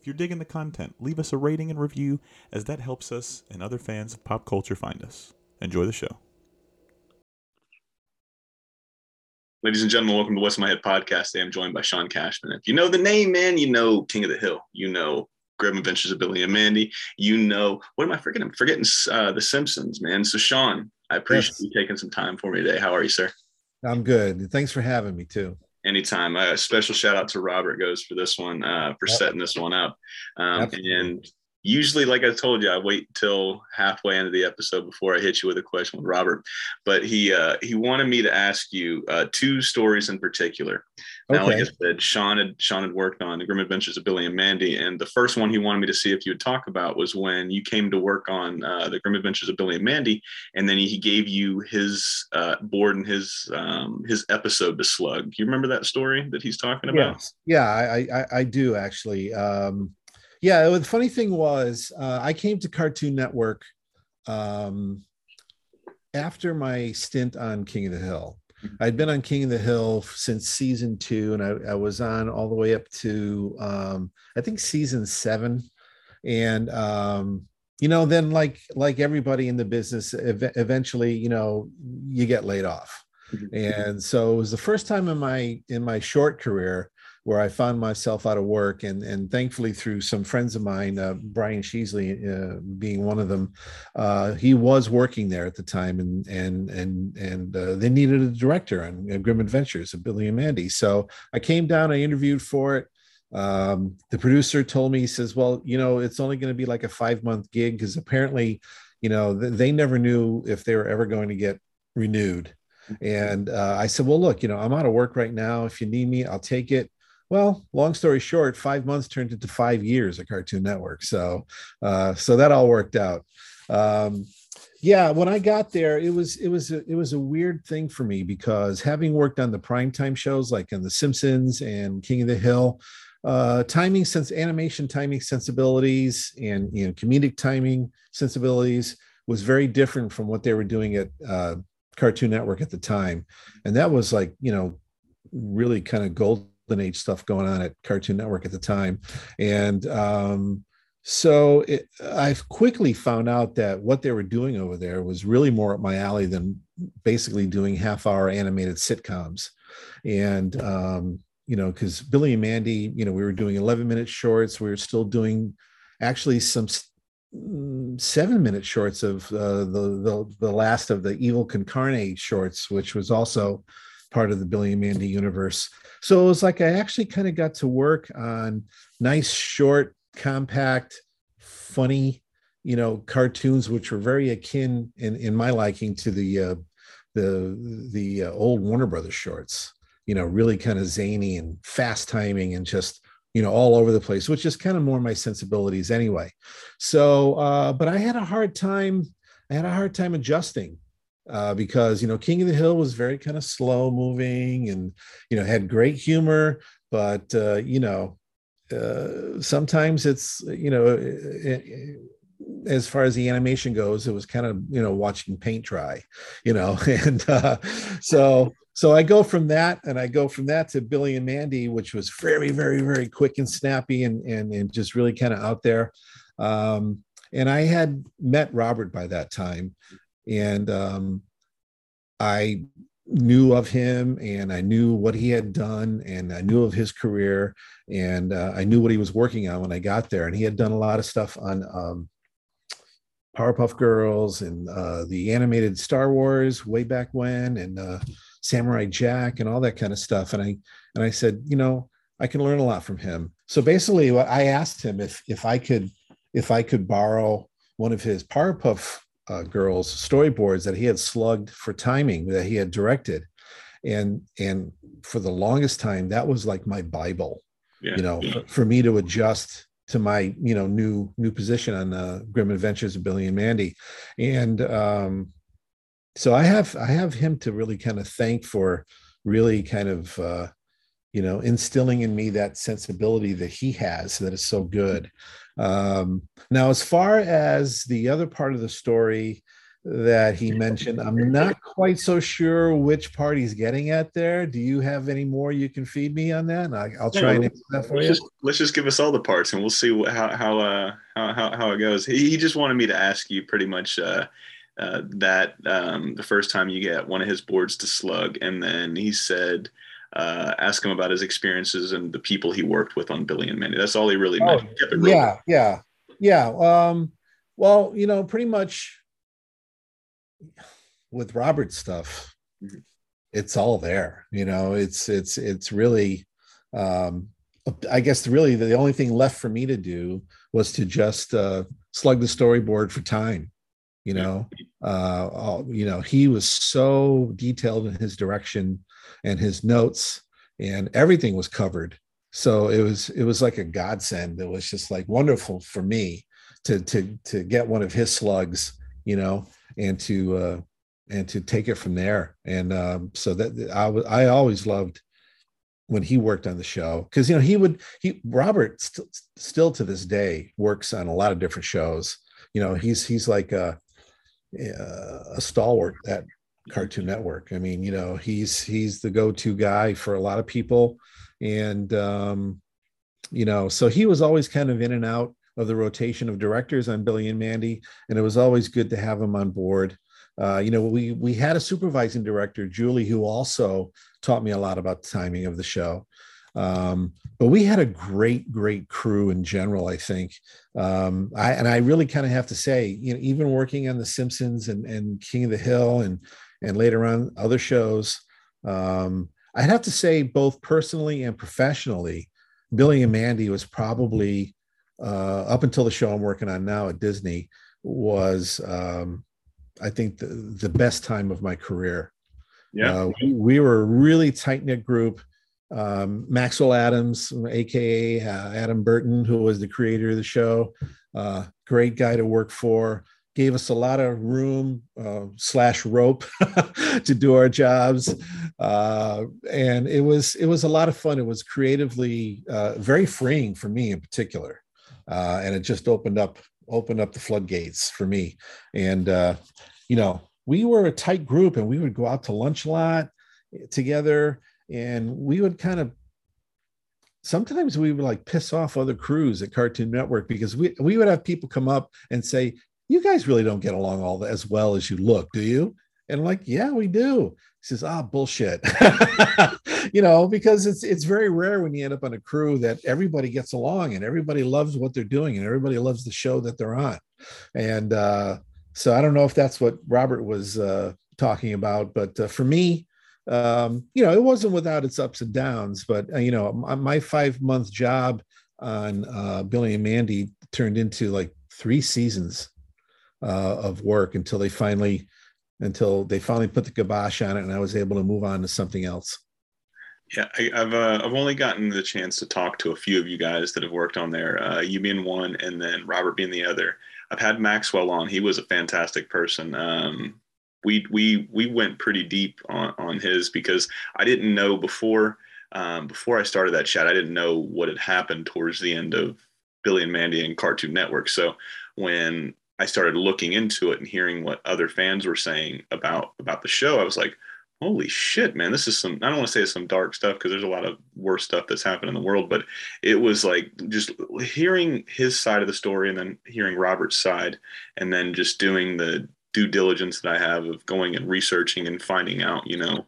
If you're digging the content, leave us a rating and review, as that helps us and other fans of pop culture find us. Enjoy the show. Ladies and gentlemen, welcome to What's in My Head podcast. Today I'm joined by Shaun Cashman. If you know the name, man, you know King of the Hill. You know Grim Adventures of Billy and Mandy. You know, what am I forgetting? I'm forgetting uh, The Simpsons, man. So, Shaun, I appreciate yes. you taking some time for me today. How are you, sir? I'm good. Thanks for having me, too anytime. A special shout out to Robert goes for this one, uh, for yep. setting this one up. Um, and usually, like I told you, I wait till halfway into the episode before I hit you with a question with Robert. But he uh, he wanted me to ask you uh, two stories in particular. Now, okay. like I said, Shaun had Shaun had worked on the Grim Adventures of Billy and Mandy, and the first one he wanted me to see if you would talk about was when you came to work on uh, the Grim Adventures of Billy and Mandy, and then he gave you his uh, board and his um, his episode to slug. You remember that story that he's talking about? Yes. Yeah, I, I, I do actually. Um, yeah, the funny thing was, uh, I came to Cartoon Network um, after my stint on King of the Hill. I'd been on King of the Hill since season two, and I, I was on all the way up to um, I think season seven. And um, you know, then like like everybody in the business, ev- eventually, you know, you get laid off. Mm-hmm. And so it was the first time in my in my short career where I found myself out of work, and and thankfully through some friends of mine, uh, Brian Sheesley uh, being one of them, uh, he was working there at the time, and and and and uh, they needed a director on uh, Grim Adventures of Billy and Mandy. So I came down, I interviewed for it. Um, the producer told me, he says, "Well, you know, it's only going to be like a five month gig because apparently, you know, th- they never knew if they were ever going to get renewed." And uh, I said, well, look, you know, I'm out of work right now. If you need me, I'll take it well, long story short, five months turned into five years at Cartoon Network. So, uh, so that all worked out. Um, yeah, when I got there, it was it was a, it was a weird thing for me because having worked on the primetime shows like on The Simpsons and King of the Hill, uh, timing sense animation timing sensibilities and you know comedic timing sensibilities was very different from what they were doing at uh, Cartoon Network at the time, and that was like you know really kind of gold golden age stuff going on at Cartoon Network at the time, and um, so it, I quickly found out that what they were doing over there was really more up my alley than basically doing half-hour animated sitcoms, and um, you know, because Billy and Mandy, you know, we were doing 11-minute shorts. We were still doing actually some mm, seven minute shorts of uh, the, the the last of the evil con carne shorts which was also part of the billy and mandy universe so it was like I actually kind of got to work on nice, short, compact, funny, you know, cartoons, which were very akin in, in my liking to the uh, the the uh, old Warner Brothers shorts. You know, really kind of zany and fast timing and just you know all over the place, which is kind of more my sensibilities anyway. So, uh, but I had a hard time. I had a hard time adjusting uh, because you know King of the Hill was very kind of slow moving and you know had great humor, but uh, you know uh, sometimes it's you know it, it, as far as the animation goes, it was kind of you know watching paint dry, you know, and uh, so so I go from that and I go from that to Billy and Mandy, which was very very very quick and snappy and and and just really kind of out there. Um, and I had met Robert by that time, and um, I knew of him and I knew what he had done and I knew of his career and uh, I knew what he was working on when I got there. And he had done a lot of stuff on um, Powerpuff Girls and uh, the animated Star Wars way back when and uh, Samurai Jack and all that kind of stuff. And I and I said, you know, I can learn a lot from him. So basically, I asked him if if I could if I could borrow one of his Powerpuff uh, girls storyboards that he had slugged for timing that he had directed and and for the longest time that was like my bible yeah. you know for, for, me to adjust to my you know new new position on uh, Grim Adventures of Billy and Mandy, and um, so I have I have him to really kind of thank for really kind of uh, you know instilling in me that sensibility that he has that is so good. Um, now, as far as the other part of the story, that he mentioned. I'm not quite so sure which part he's getting at there. Do you have any more you can feed me on that? I, will try yeah, and answer that for let's you. Just, let's just give us all the parts and we'll see how how, uh, how how how it goes. He, he just wanted me to ask you pretty much uh, uh, that um, the first time you get one of his boards to slug, and then he said. Uh, ask him about his experiences and the people he worked with on Billy and Mandy. That's all he really oh, meant. Yeah, yeah, yeah. Um, well, you know, pretty much with Robert stuff, mm-hmm. it's all there. You know, it's it's it's really um I guess really the only thing left for me to do was to just uh slug the storyboard for time. You know, uh all, you know, he was so detailed in his direction and his notes and everything was covered. So it was it was like a godsend. It was just like wonderful for me to to to get one of his slugs, you know, and to uh, and to take it from there. And um, so that I was I always loved when he worked on the show because you know he would he Robert st- still to this day works on a lot of different shows. You know he's he's like a a stalwart at Cartoon Network. I mean you know he's he's the go to guy for a lot of people, and um, you know so he was always kind of in and out of the rotation of directors on Billy and Mandy, and it was always good to have him on board. Uh, you know, we we had a supervising director, Julie, who also taught me a lot about the timing of the show. Um, but we had a great, great crew in general. I think, um, I and I really kind of have to say, you know, even working on The Simpsons and and King of the Hill and and later on other shows, um, I'd have to say both personally and professionally, Billy and Mandy was probably uh, up until the show I'm working on now at Disney was, um, I think, the, the best time of my career. Yeah, uh, we, we, were a really tight knit group. Um, Maxwell Atoms, aka uh, Adam Burton, who was the creator of the show, uh, great guy to work for. Gave us a lot of room uh, slash rope to do our jobs, uh, and it was it was a lot of fun. It was creatively very freeing for me in particular uh, and it just opened up opened up the floodgates for me. And uh, you know, we were a tight group, and we would go out to lunch a lot together, and we would kind of sometimes we would like piss off other crews at Cartoon Network because we we would have people come up and say, "You guys really don't get along all as well as you look, do you?" And I'm like, "Yeah, we do." He says, "Ah, bullshit." you know, because it's it's very rare when you end up on a crew that everybody gets along and everybody loves what they're doing and everybody loves the show that they're on. And uh, so I don't know if that's what Robert was uh, talking about, but uh, for me, um, you know, it wasn't without its ups and downs. But uh, you know, my, my five month job on uh, Billy and Mandy turned into like three seasons uh, of work until they finally until they finally put the kibosh on it and I was able to move on to something else. Yeah, I, have uh, I've only gotten the chance to talk to a few of you guys that have worked on there. Uh, you being one, and then Robert being the other. I've had Maxwell on. He was a fantastic person. Um, we we we went pretty deep on on his because I didn't know before um, before I started that chat. I didn't know what had happened towards the end of Billy and Mandy and Cartoon Network. So when I started looking into it and hearing what other fans were saying about about the show, I was like, holy shit, man, this is some, I don't want to say some dark stuff because there's a lot of worse stuff that's happened in the world, but it was like just hearing his side of the story and then hearing Robert's side and then just doing the due diligence that I have of going and researching and finding out, you know,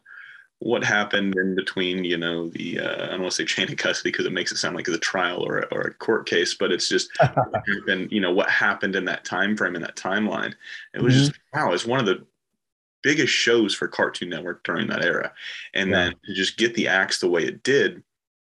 what happened in between, you know, the, uh, I don't want to say chain of custody because it makes it sound like a trial or a, or a court case, but it's just, happened, you know, what happened in that time frame, in that timeline. It was mm-hmm. just, wow, it's one of the biggest shows for Cartoon Network during that era. And yeah. then to just get the axe the way it did.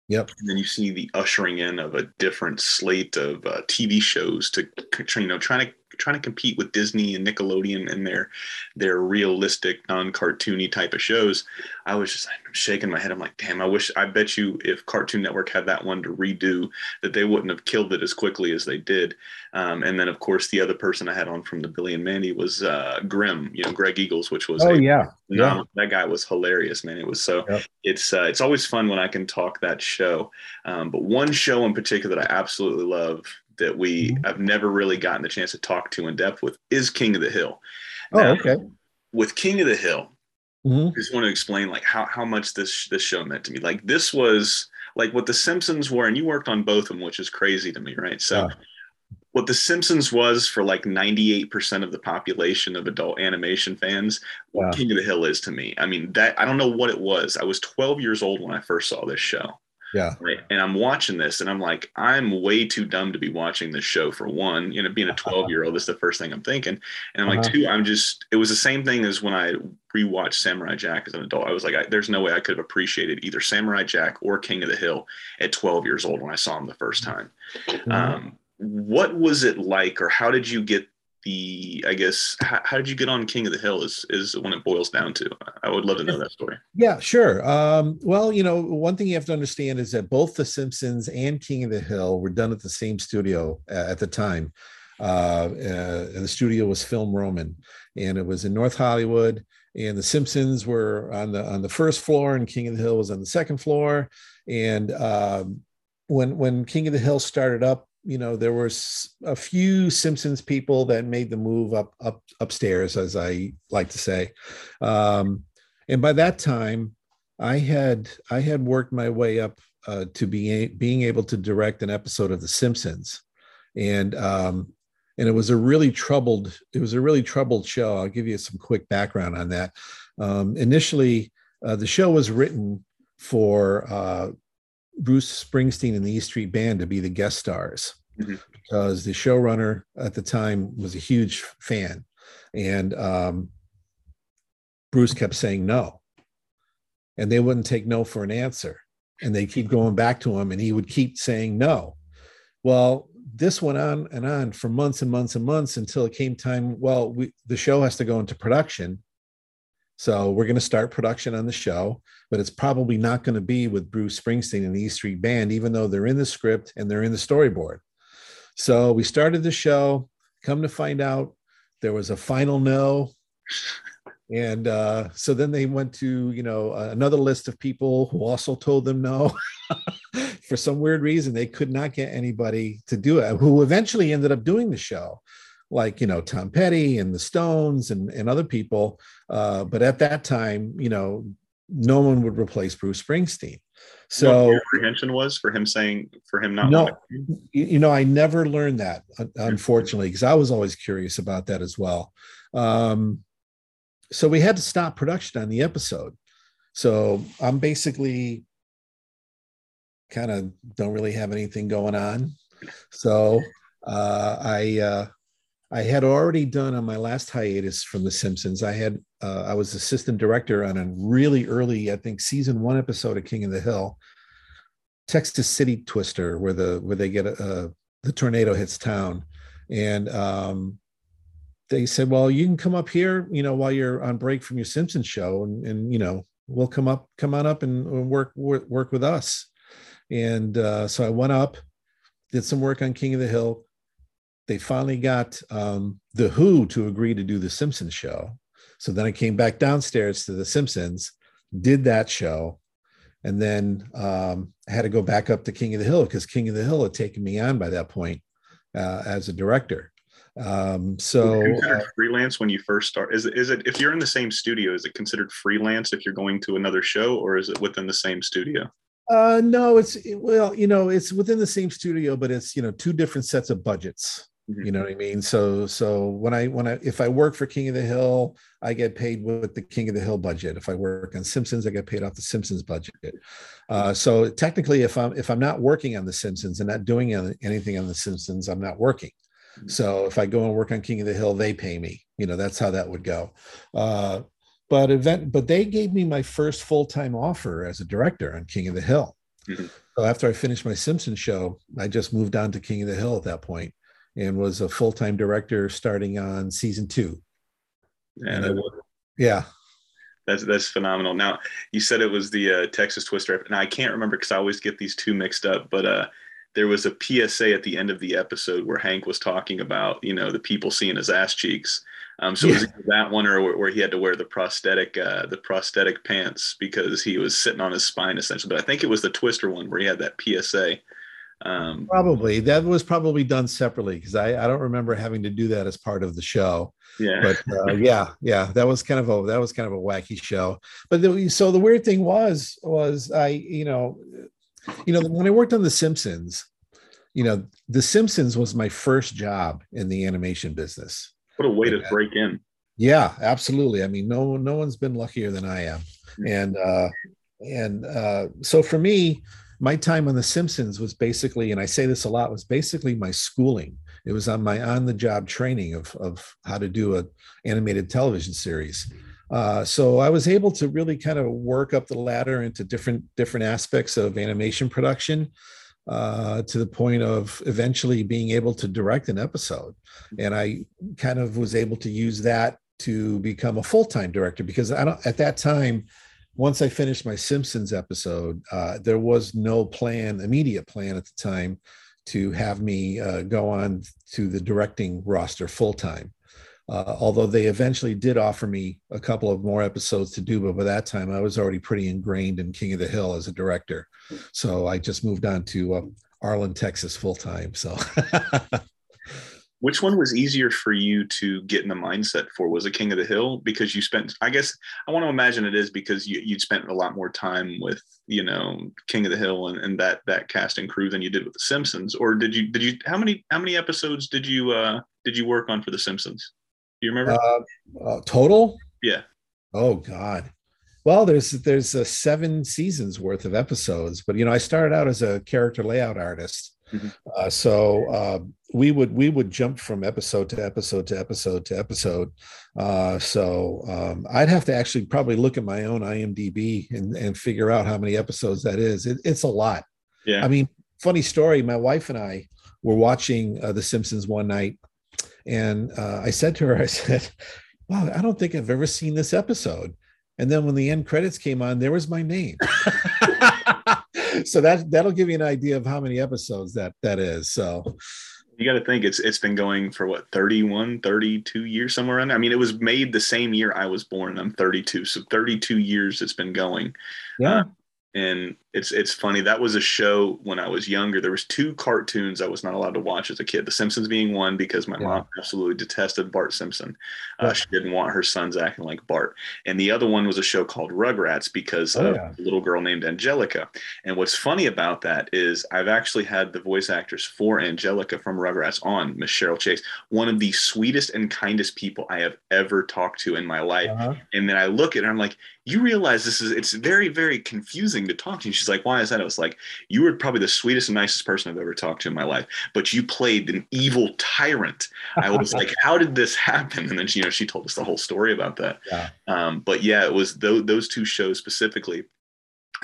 Yep. And then you see the ushering in of a different slate of uh, TV shows to you know trying to trying to compete with Disney and Nickelodeon and their their realistic non-cartoony type of shows, I was just shaking my head. I'm like, damn, I wish I bet you if Cartoon Network had that one to redo, that they wouldn't have killed it as quickly as they did. Um, and then of course the other person I had on from the Billy and Mandy was uh, Grimm, you know, Greg Eagles, which was oh a, yeah, no, yeah. that guy was hilarious, man. It was so yep. it's uh, it's always fun when I can talk that show. Um, but one show in particular that I absolutely love that we mm-hmm. have never really gotten the chance to talk to in depth with is King of the Hill. Oh, now, okay. With King of the Hill, mm-hmm. I just want to explain like how how much this this show meant to me. Like this was like what The Simpsons were, and you worked on both of them, which is crazy to me, right? So. Yeah. What The Simpsons was for like 98% of the population of adult animation fans, what King of the Hill is to me. I mean, that I don't know what it was. I was 12 years old when I first saw this show. Yeah. Right. And I'm watching this and I'm like, I'm way too dumb to be watching this show for one. You know, being a 12 year old, this is the first thing I'm thinking. And I'm like, uh-huh. two, I'm just, it was the same thing as when I rewatched Samurai Jack as an adult. I was like, I, there's no way I could have appreciated either Samurai Jack or King of the Hill at 12 years old when I saw him the first time. Mm-hmm. Um, what was it like, or how did you get the i guess how, how, did you get on king of the hill is is when it boils down to. I would love to know that story. Yeah sure. Um, well you know one thing you have to understand is that both the simpsons and king of the hill were done at the same studio at the time. Uh, uh, the studio was film roman and it was in north hollywood and the simpsons were on the on the first floor and king of the hill was on the second floor. And um, when when king of the hill started up you know there was a few simpsons people that made the move up up upstairs as i like to say. Um, and by that time i had i had worked my way up uh, to being being able to direct an episode of the simpsons. And um, and it was a really troubled it was a really troubled show. I'll give you some quick background on that. Um, initially uh, the show was written for uh, Bruce Springsteen and the E Street Band to be the guest stars mm-hmm. because the showrunner at the time was a huge fan, and um, Bruce kept saying no, and they wouldn't take no for an answer, and they keep going back to him, and he would keep saying no. Well, this went on and on for months and months and months until it came time. Well, we, the show has to go into production, so we're going to start production on the show, but it's probably not going to be with Bruce Springsteen and the E Street Band, even though they're in the script and they're in the storyboard. So we started the show. Come to find out, there was a final no. And uh, so then they went to, you know, another list of people who also told them no. For some weird reason, they could not get anybody to do it, who eventually ended up doing the show like you know Tom Petty and the Stones and and other people. Uh, but at that time, you know, no one would replace Bruce Springsteen. So what apprehension was for him saying for him not. No, you know, I never learned that unfortunately because I was always curious about that as well. Um, so we had to stop production on the episode. So I'm basically kind of don't really have anything going on. So uh, I uh, I had already done on my last hiatus from The Simpsons. I had uh, I was assistant director on a really early, I think, season one episode of King of the Hill, Texas City Twister, where the where they get a, a the tornado hits town, and um, they said, "Well, you can come up here, you know, while you're on break from your Simpsons show, and and you know, we'll come up, come on up and work work, work with us." And uh, so I went up, did some work on King of the Hill, they finally got um, the Who to agree to do the Simpsons show. So then I came back downstairs to the Simpsons, did that show, and then um, I had to go back up to King of the Hill because King of the Hill had taken me on by that point uh, as a director. Um, so uh, freelance when you first start is it, is it if you're in the same studio is it considered freelance if you're going to another show or is it within the same studio? Uh, no, it's well, you know, it's within the same studio, but it's you know two different sets of budgets. Mm-hmm. You know what I mean? So so when I when I if I work for King of the Hill, I get paid with the King of the Hill budget. If I work on Simpsons, I get paid off the Simpsons budget. Uh, so technically, if I'm if I'm not working on the Simpsons and not doing anything on the Simpsons, I'm not working. Mm-hmm. So if I go and work on King of the Hill, they pay me. You know that's how that would go. Uh, but event but they gave me my first full time offer as a director on King of the Hill. Mm-hmm. So after I finished my Simpsons show, I just moved on to King of the Hill at that point and was a full time director starting on season two. And, and yeah, that's that's phenomenal. Now you said it was the uh, Texas Twister, and I can't remember because I always get these two mixed up. But uh, there was a PSA at the end of the episode where Hank was talking about you know the people seeing his ass cheeks. Um, so yeah. was that one, or where he had to wear the prosthetic uh, the prosthetic pants because he was sitting on his spine essentially? But I think it was the Twister one where he had that PSA. Um, probably that was probably done separately because I, I don't remember having to do that as part of the show. Yeah, but uh, yeah, yeah, that was kind of a that was kind of a wacky show. But the, so the weird thing was was I you know you know when I worked on The Simpsons, you know The Simpsons was my first job in the animation business. What a way to break in. Yeah, absolutely. I mean, no no one's been luckier than I am, hmm. and uh, and uh, so for me my time on The Simpsons was basically, and I say this a lot, was basically my schooling. It was on my on-the-job training of of how to do a animated television series. Uh, so I was able to really kind of work up the ladder into different different aspects of animation production, uh, to the point of eventually being able to direct an episode. And I kind of was able to use that to become a full-time director because I don't at that time once I finished my Simpsons episode, uh, there was no plan, immediate plan at the time, to have me uh, go on to the directing roster full time. Uh, although they eventually did offer me a couple of more episodes to do, but by that time I was already pretty ingrained in King of the Hill as a director. So I just moved on to uh, Arlen, Texas full time. So which one was easier for you to get in the mindset for? Was it king of the hill? Because you spent i guess i want to imagine it is because you, you'd spent a lot more time with you know king of the hill and, and that that cast and crew than you did with the simpsons. Or did you did you how many how many episodes did you uh did you work on for the simpsons? Do you remember? Uh, uh, total? Yeah. Oh god. Well there's there's a seven seasons worth of episodes but you know i started out as a character layout artist. Mm-hmm. Uh, so uh, we would we would jump from episode to episode to episode to episode. Uh, so um, I'd have to actually probably look at my own IMDb and, and figure out how many episodes that is. It, it's a lot. Yeah. I mean, funny story. My wife and I were watching uh, The Simpsons one night, and uh, I said to her, I said, "Wow, I don't think I've ever seen this episode." And then when the end credits came on, there was my name. so that that'll give you an idea of how many episodes that that is. So you got to think it's it's been going for what 31 32 years somewhere around there. i mean it was made the same year i was born i'm 32 so 32 years it's been going yeah uh, and it's it's funny that was a show when i was younger there was two cartoons i was not allowed to watch as a kid the simpsons being one because my yeah. mom absolutely detested bart simpson uh, yeah. she didn't want her sons acting like bart and the other one was a show called rugrats because oh, of yeah. a little girl named angelica and what's funny about that is i've actually had the voice actors for angelica from rugrats on miss cheryl chase one of the sweetest and kindest people i have ever talked to in my life uh-huh. and then i look at her and i'm like you realize this is it's very very confusing to talk to you she's like why? Is that i was like you were probably the sweetest and nicest person i've ever talked to in my life but you played an evil tyrant. I was like how did this happen? And then she, you know she told us the whole story about that. Yeah. Um, but yeah it was th- those two shows specifically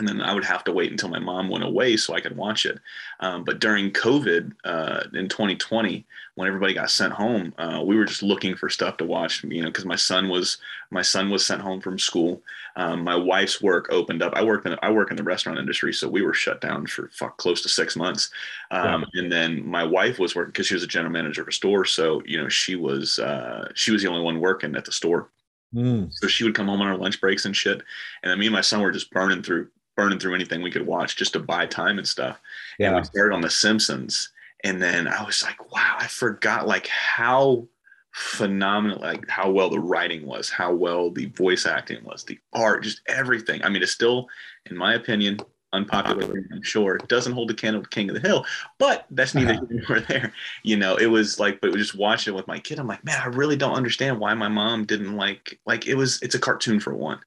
and then I would have to wait until my mom went away so I could watch it. Um, but during COVID uh, in 2020, when everybody got sent home, uh, we were just looking for stuff to watch. You know, because my son was my son was sent home from school. Um, my wife's work opened up. I work in I work in the restaurant industry, so we were shut down for fuck, close to six months. Um, yeah. And then my wife was working because she was a general manager of a store, so you know she was uh, she was the only one working at the store. Mm. So she would come home on her lunch breaks and shit. And then me and my son were just burning through burning through anything we could watch just to buy time and stuff. Yeah. And we started on The Simpsons. And then I was like, wow, I forgot like how phenomenal, like how well the writing was, how well the voice acting was, the art, just everything. I mean, it's still, in my opinion, unpopular, I'm sure. It doesn't hold the candle to King of the Hill, but that's neither uh-huh. here nor there. You know, it was like, but just watching it with my kid, I'm like, man, I really don't understand why my mom didn't like, like it was, it's a cartoon for one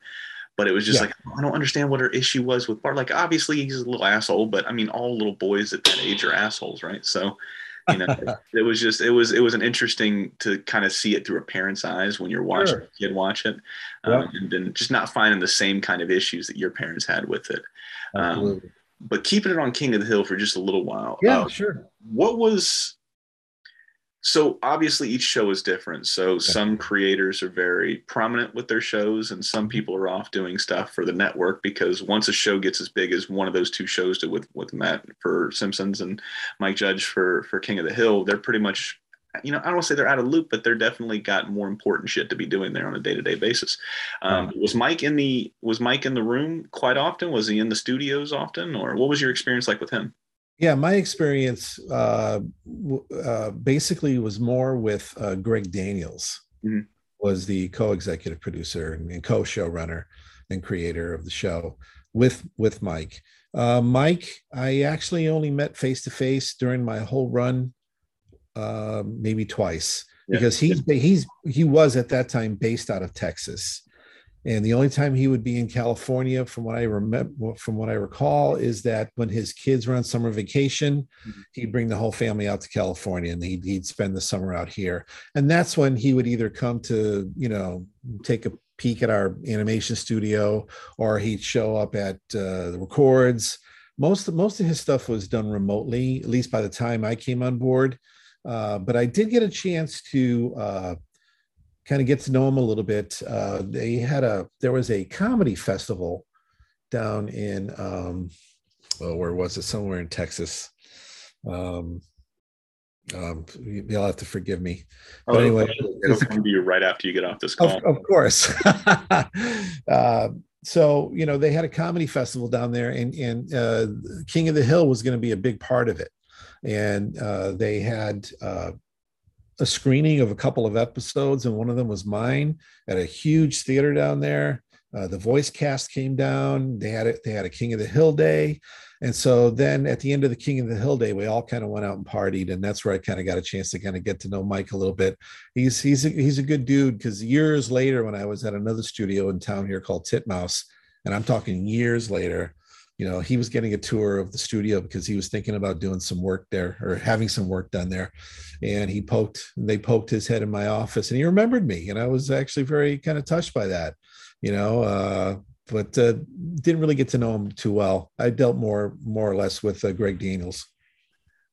but it was just yeah. like I don't understand what her issue was with Bart. Like obviously he's a little asshole, but I mean all little boys at that age are assholes, right? So you know it was just it was it was an interesting to kind of see it through a parent's eyes when you're watching sure. a kid watch it um, and then just not finding the same kind of issues that your parents had with it um, but keeping it on king of the hill for just a little while yeah uh, sure what was so obviously each show is different so some creators are very prominent with their shows and some mm-hmm. people are off doing stuff for the network because once a show gets as big as one of those two shows did with with matt for simpsons and mike judge for for king of the hill they're pretty much you know, I don't want to say they're out of loop, but they're definitely got more important shit to be doing there on a day to day basis. Um, was Mike in the was Mike in the room quite often? Was he in the studios often, or what was your experience like with him? Yeah, my experience uh, uh, basically was more with uh, Greg Daniels, mm-hmm. was the co-executive producer and, and, co-showrunner and creator of the show with with Mike. Uh, Mike, I actually only met face to face during my whole run, uh, maybe twice, yeah. because he's he's he was at that time based out of Texas, and the only time he would be in California, from what I remember, from what I recall, is that when his kids were on summer vacation, mm-hmm. he'd bring the whole family out to California, and he'd, he'd spend the summer out here. And that's when he would either come to, you know, take a peek at our animation studio, or he'd show up at uh, the records. Most most of his stuff was done remotely, at least by the time I came on board. Uh, but I did get a chance to uh, kind of get to know him a little bit. Uh, they had a there was a comedy festival down in um, well, where was it? Somewhere in Texas. Um, um, you'll have to forgive me. But oh, anyway, it'll come to you right after you get off this call. Of, of course. uh, so you know they had a comedy festival down there, and and uh, King of the Hill was going to be a big part of it, and uh, they had uh, a screening of a couple of episodes, and one of them was mine at a huge theater down there. Uh, the voice cast came down. They had it. They had a King of the Hill day, and so then at the end of the King of the Hill day, we all kind of went out and partied, and that's where I kind of got a chance to kind of get to know Mike a little bit. He's he's a, he's a good dude because years later, when I was at another studio in town here called Titmouse, and I'm talking years later, you know he was getting a tour of the studio because he was thinking about doing some work there or having some work done there. And he poked they poked his head in my office and he remembered me. And i was actually very kind of touched by that you know uh, but uh, didn't really get to know him too well. I dealt more more or less with uh, greg daniels.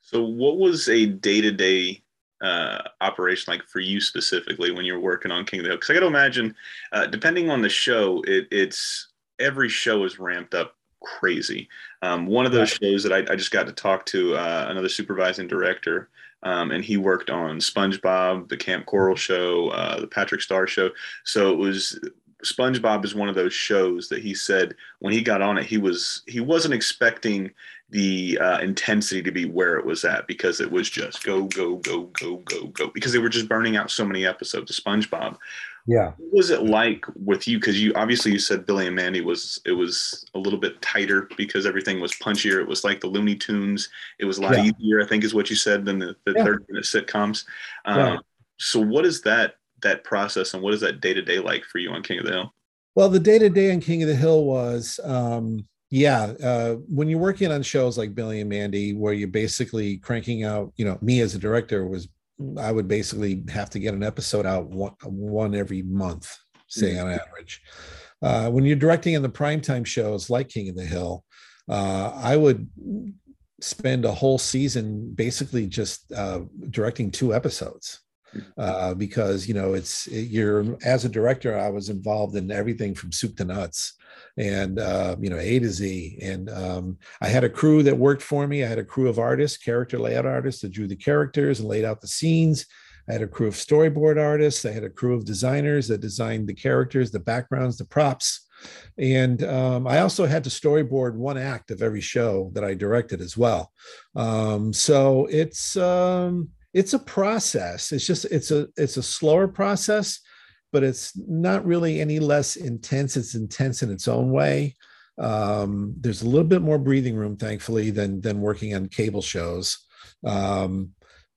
So what was a day-to-day uh, operation like for you specifically when you're working on king of the hill? Because i got to imagine uh, depending on the show it, it's every show is ramped up crazy. Um, one of those shows that I, I, just got to talk to uh, another supervising director, um, and he worked on SpongeBob, the Camp Coral show, uh, the Patrick Star show. So it was SpongeBob is one of those shows that he said when he got on it, he was he wasn't expecting the uh, intensity to be where it was at because it was just go go go go go go because they were just burning out so many episodes of SpongeBob. Yeah. What was it like with you? Because you obviously you said Billy and Mandy was it was a little bit tighter because everything was punchier. It was like the Looney Tunes. It was a lot yeah. easier, I think, is what you said than the, the yeah. 30 minute sitcoms. Um, yeah. So what is that that process and what is that day to day like for you on King of the Hill? Well, the day to day on King of the Hill was um, yeah uh, when you're working on shows like billy and mandy where you're basically cranking out you know me as a director was I would basically have to get an episode out one, one every month, say mm-hmm. on average. Uh, when you're directing in the primetime shows like King of the Hill, uh, I would spend a whole season basically just uh, directing two episodes. Mm-hmm. Uh, because you know it's it, you're as a director i was involved in everything from soup to nuts and uh, you know A to Z. And um, I had a crew that worked for me. I had a crew of artists, character layout artists that drew the characters and laid out the scenes. I had a crew of storyboard artists. I had a crew of designers that designed the characters, the backgrounds, the props. And um, I also had to storyboard one act of every show that I directed as well. Um, so it's um, it's a process. It's just it's a it's a slower process but it's not really any less intense. It's intense in its own way. Um, there's a little bit more breathing room, thankfully, than than working on cable shows. Um,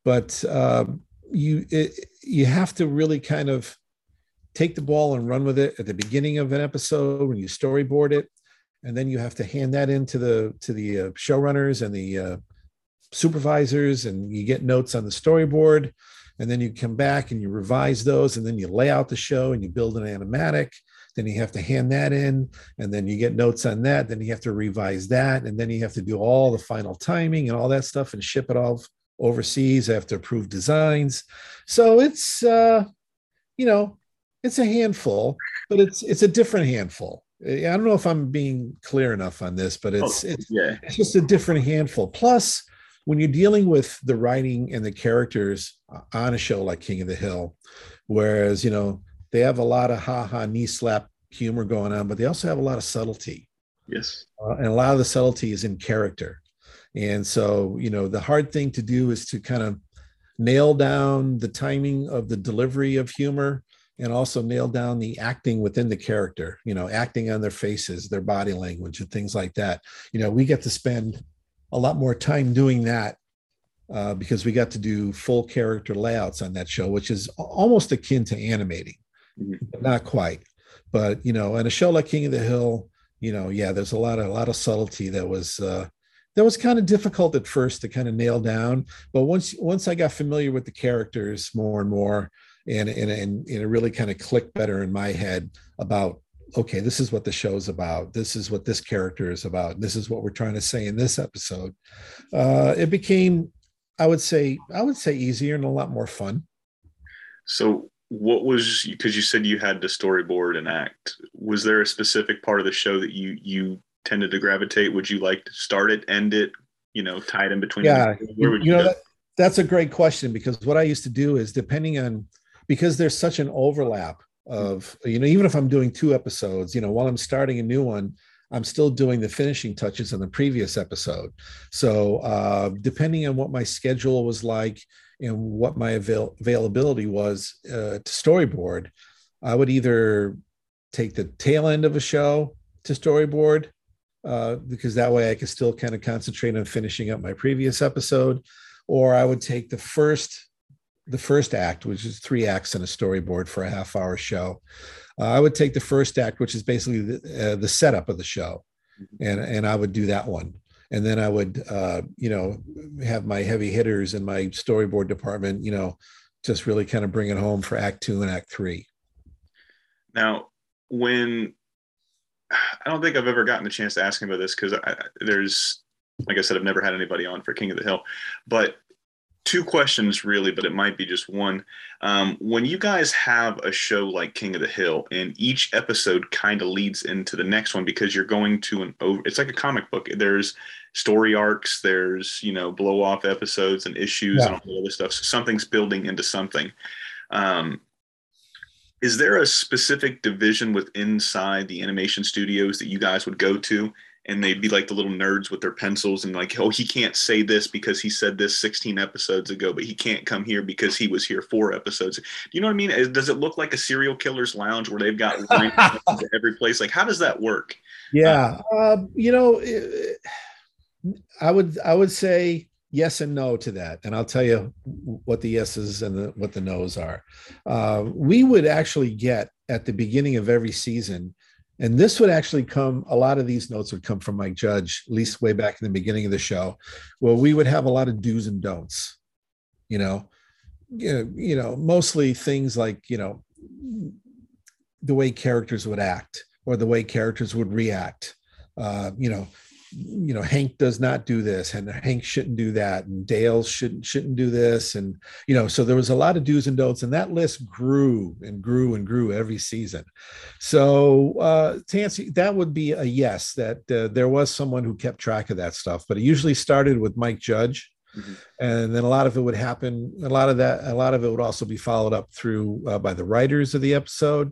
but uh, you it, you have to really kind of take the ball and run with it at the beginning of an episode when you storyboard it, and then you have to hand that into the to the uh, showrunners and the uh, supervisors, and you get notes on the storyboard and then you come back and you revise those and then you lay out the show and you build an animatic then you have to hand that in and then you get notes on that then you have to revise that and then you have to do all the final timing and all that stuff and ship it off overseas. I have to approve designs. So it's uh, you know, it's a handful, but it's it's a different handful. I don't know if I'm being clear enough on this, but it's oh, it's yeah. it's just a different handful. Plus, when you're dealing with the writing and the characters on a show like King of the Hill, whereas you know they have a lot of ha ha knee slap humor going on, but they also have a lot of subtlety. Yes, uh, and a lot of the subtlety is in character. And so, you know, the hard thing to do is to kind of nail down the timing of the delivery of humor and also nail down the acting within the character, you know, acting on their faces, their body language, and things like that. You know, we get to spend a lot more time doing that uh, because we got to do full character layouts on that show, which is almost akin to animating, mm-hmm. not quite. But you know, in a show like King of the Hill, you know, yeah, there's a lot of a lot of subtlety that was uh, that was kind of difficult at first to kind of nail down. But once once I got familiar with the characters more and more, and and and, and it really kind of clicked better in my head about okay, this is what the show's about. This is what this character is about. This is what we're trying to say in this episode. Uh, it became, I would say, I would say easier and a lot more fun. So, what was because you said you had to storyboard and act? Was there a specific part of the show that you you tended to gravitate? Would you like to start it, end it, you know, tie it in between? Yeah, you, you, know, that, that's a great question because what I used to do is depending on because there's such an overlap of you know even if I'm doing two episodes, you know, while I'm starting a new one. I'm still doing the finishing touches on the previous episode. So, uh, depending on what my schedule was like and what my avail- availability was uh, to storyboard, I would either take the tail end of a show to storyboard uh, because that way I could still kind of concentrate on finishing up my previous episode. Or I would take the first the first act, which is three acts and a storyboard for a half hour show. Uh, I would take the first act, which is basically the, uh, the setup of the show, mm-hmm. and and I would do that one. And then I would, uh, you know, have my heavy hitters in my storyboard department, you know, just really kind of bring it home for Act Two and Act Three. Now, when I don't think I've ever gotten a chance to ask him about this because there's, like I said, I've never had anybody on for King of the Hill. But two questions really, but it might be just one. Um, when you guys have a show like King of the Hill, and each episode kind of leads into the next one because you're going to an over. It's like a comic book. There's story arcs. There's you know blow off episodes and issues yeah. and all the other stuff. So something's building into something. Um, is there a specific division within inside the animation studios that you guys would go to and they'd be like the little nerds with their pencils and like oh he can't say this because he said this 16 episodes ago but he can't come here because he was here four episodes. Do you know what i mean? Does it look like a serial killer's lounge where they've got every place? Like how does that work? Yeah. Uh, uh, you know i would i would say yes and no to that and i'll tell you what the yeses and the, what the nos are. Uh, we would actually get at the beginning of every season and this would actually come a lot of these notes would come from mike judge at least way back in the beginning of the show where we would have a lot of do's and don'ts you know? You know mostly things like you know the way characters would act or the way characters would react uh, you know you know hank does not do this and hank shouldn't do that and dale shouldn't shouldn't do this and you know so there was a lot of do's and don'ts and that list grew and grew and grew every season so uh to answer that would be a yes that uh, there was someone who kept track of that stuff but it usually started with mike judge Mm-hmm. and then a lot of it would happen a lot of that a lot of it would also be followed up through uh, by the writers of the episode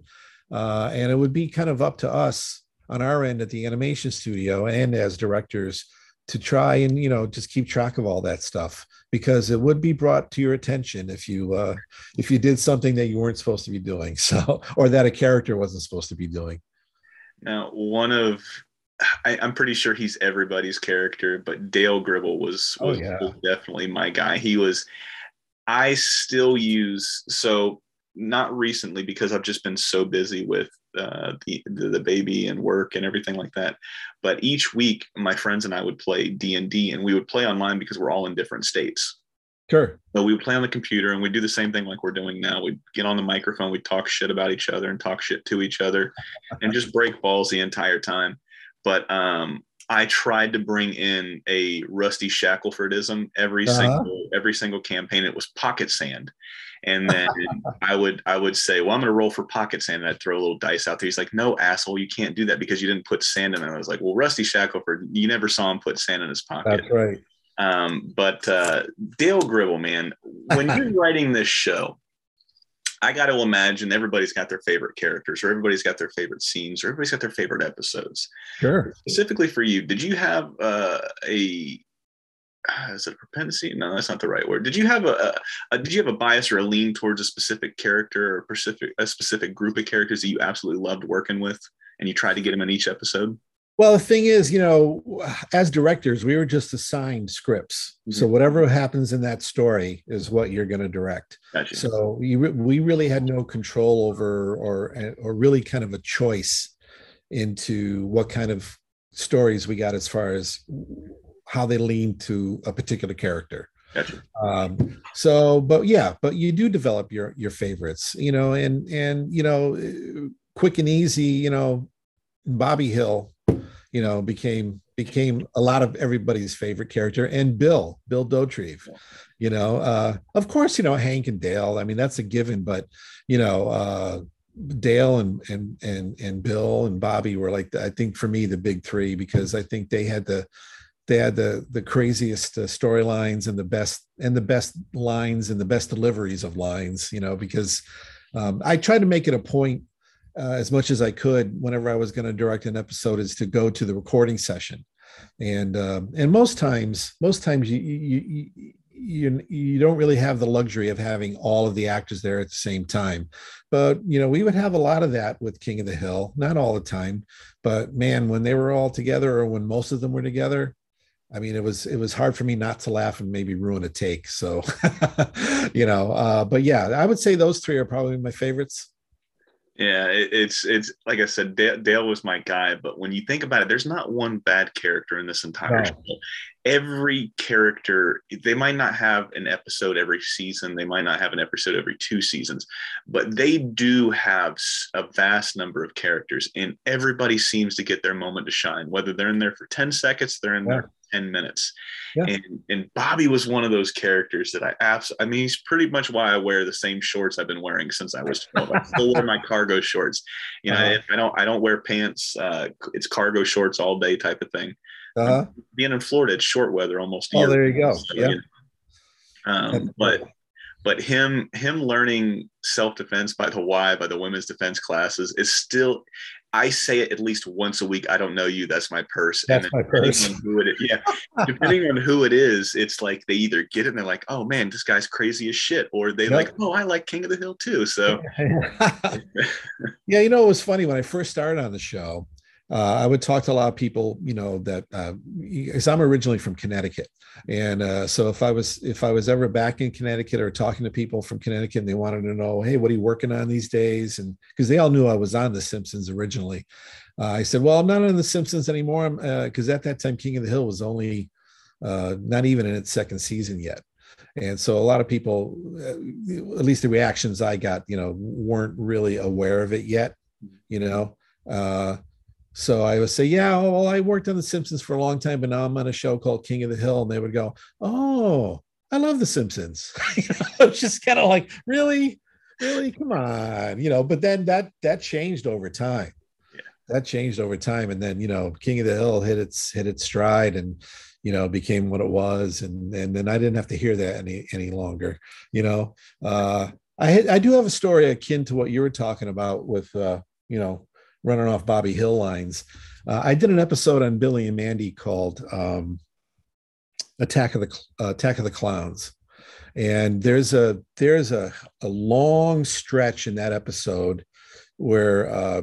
uh, and it would be kind of up to us on our end at the animation studio and as directors to try and you know just keep track of all that stuff because it would be brought to your attention if you uh if you did something that you weren't supposed to be doing so or that a character wasn't supposed to be doing now one of I, am pretty sure he's everybody's character but dale gribble was, oh, was, oh, yeah. was definitely my guy he was i still use so not recently because I've just been so busy with uh, the, the baby and work and everything like that. But each week, my friends and I would play D and D, and we would play online because we're all in different states. Sure. So we would play on the computer, and we do the same thing like we're doing now. We'd get on the microphone, we'd talk shit about each other and talk shit to each other, and just break balls the entire time. But um, I tried to bring in a Rusty Shackelfordism every uh-huh. single every single campaign. It was pocket sand, and then I would I would say, well, I'm going to roll for pocket sand, and I'd throw a little dice out there. He's like, no, asshole, you can't do that because you didn't put sand in it. I was like, well, Rusty Shackelford, you never saw him put sand in his pocket. That's right. Um, but uh, Dale Gribble, man, when you're writing this show, I got to imagine everybody's got their favorite characters, or everybody's got their favorite scenes, or everybody's got their favorite episodes. Sure. Specifically for you, did you have uh, a uh, is it a propensity? No, that's not the right word. Did you have a, a, did you have a bias or a lean towards a specific character or specific a specific group of characters that you absolutely loved working with, and you tried to get them in each episode? Well, the thing is, you know, as directors, we were just assigned scripts. Mm-hmm. So whatever happens in that story is what you're going to direct. Gotcha. So we, we really had no control over or or really kind of a choice into what kind of stories we got as far as how they lean to a particular character. Gotcha. Um, so, but yeah, but you do develop your your favorites, you know, and and you know, quick and easy, you know, Bobby Hill you know, became became a lot of everybody's favorite character. And Bill, Bill Dauterive, you know, uh, of course, you know, Hank and Dale. I mean, that's a given, but you know, uh, Dale and and and and Bill and Bobby were like the, I think for me the big three because I think they had the they had the the craziest uh, storylines and the best and the best lines and the best deliveries of lines you know because um, I tried to make it a point uh, as much as I could whenever I was going to direct an episode is to go to the recording session, and uh, and most times most times you, you you you you don't really have the luxury of having all of the actors there at the same time, but you know we would have a lot of that with King of the Hill, not all the time, but man, when they were all together or when most of them were together, I mean, it was it was hard for me not to laugh and maybe ruin a take. So, you know, uh, but yeah, I would say those three are probably my favorites. Yeah, it, it's it's like I said, Dale, Dale, was my guy. But when you think about it, there's not one bad character in this entire show. Every character, they might not have an episode every season. They might not have an episode every two seasons, but they do have a vast number of characters, and everybody seems to get their moment to shine. Whether they're in there for ten seconds, they're in yeah. there 10 minutes. Yeah. And and Bobby was one of those characters that I abs I mean, he's pretty much why I wear the same shorts I've been wearing since I was 12. I still wear my cargo shorts. You know, uh-huh. I, I, don't I don't wear pants. Uh, it's cargo shorts all day type of thing. Uh-huh. Being in Florida, it's short weather almost. Oh, there you go. So, yeah. You know, um, but but him him learning self-defense by the why by the women's defense classes is still I say it at least once a week. I don't know you. That's my purse. That's and my purse. who it yeah. depending on who it is, it's like they either get it and they're like, oh man, this guy's crazy as shit. Or they yep. like, oh, I like King of the Hill too. So yeah, you know, it was funny when I first started on the show uh, I would talk to a lot of people, you know, that because uh, I'm originally from Connecticut, and uh, so if I was if I was ever back in Connecticut or talking to people from Connecticut, and they wanted to know, hey, what are you working on these days? And because they all knew I was on The Simpsons originally, uh, I said, well, I'm not on The Simpsons anymore, because uh, at that time, King of the Hill was only uh, not even in its second season yet. And so a lot of people, at least the reactions I got, you know, weren't really aware of it yet, you know. Uh, so I would say, yeah, well, I worked on The Simpsons for a long time, but now I'm on a show called King of the Hill. And they would go, oh, I love The Simpsons. you know, it's just kind of like, really, really, come on, you know. But then that that changed over time. Yeah. That changed over time, and then you know, King of the Hill hit its hit its stride, and you know, became what it was, and and then I didn't have to hear that any any longer. You know, uh, I I do have a story akin to what you were talking about with uh, you know running off Bobby Hill lines. Uh, I did an episode on Billy and Mandy called um, "Attack of the uh, Attack of the Clowns," and there's a there's a, a long stretch in that episode where uh,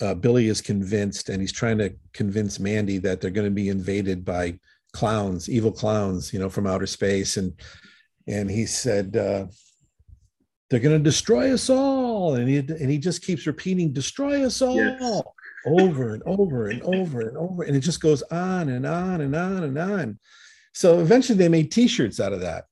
uh, Billy is convinced, and he's trying to convince Mandy that they're going to be invaded by clowns, evil clowns, you know, from outer space, and and he said uh, they're going to destroy us all and he, and he just keeps repeating destroy us all yes. over and over and over and over and it just goes on and on and on and on so eventually they made t-shirts out of that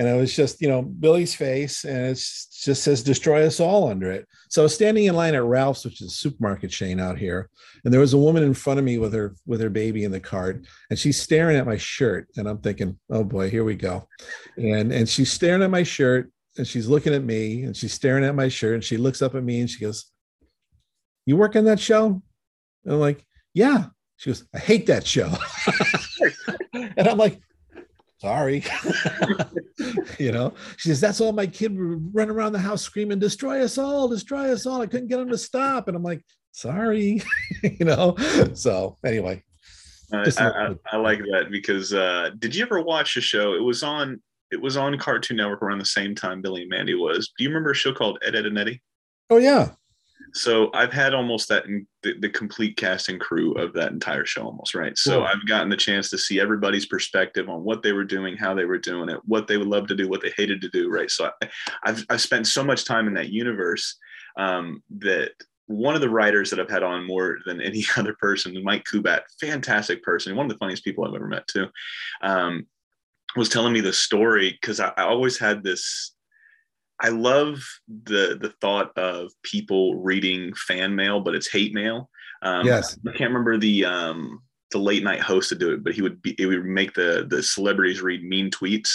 and it was just you know Billy's face, and it just says "Destroy Us All" under it. So I was standing in line at Ralph's, which is a supermarket chain out here, and there was a woman in front of me with her with her baby in the cart, and she's staring at my shirt, and I'm thinking, oh boy, here we go, and and she's staring at my shirt, and she's looking at me, and she's staring at my shirt, and she looks up at me, and she goes, "You work on that show?" And I'm like, "Yeah." She goes, "I hate that show," and I'm like, sorry. you know, she says, that's all my kid would run around the house screaming, destroy us all, destroy us all. I couldn't get him to stop. And I'm like, sorry, you know? So anyway. I, I, I, like that because uh, did you ever watch a show? It was on it was on Cartoon Network around the same time Billy and Mandy was. Do you remember a show called Ed, Edd n Eddy? Oh yeah. So I've had almost that the, the, complete cast and crew of that entire show almost right. So cool. I've gotten the chance to see everybody's perspective on what they were doing, how they were doing it, what they would love to do, what they hated to do. Right. So I, have I've spent so much time in that universe um, that one of the writers that I've had on more than any other person, Mike Kubat, fantastic person, one of the funniest people I've ever met too, um, was telling me the story because I, I always had this I love the the thought of people reading fan mail, but it's hate mail. Um, yes, I can't remember the um, the late night host to do it, but he would be he would make the the celebrities read mean tweets.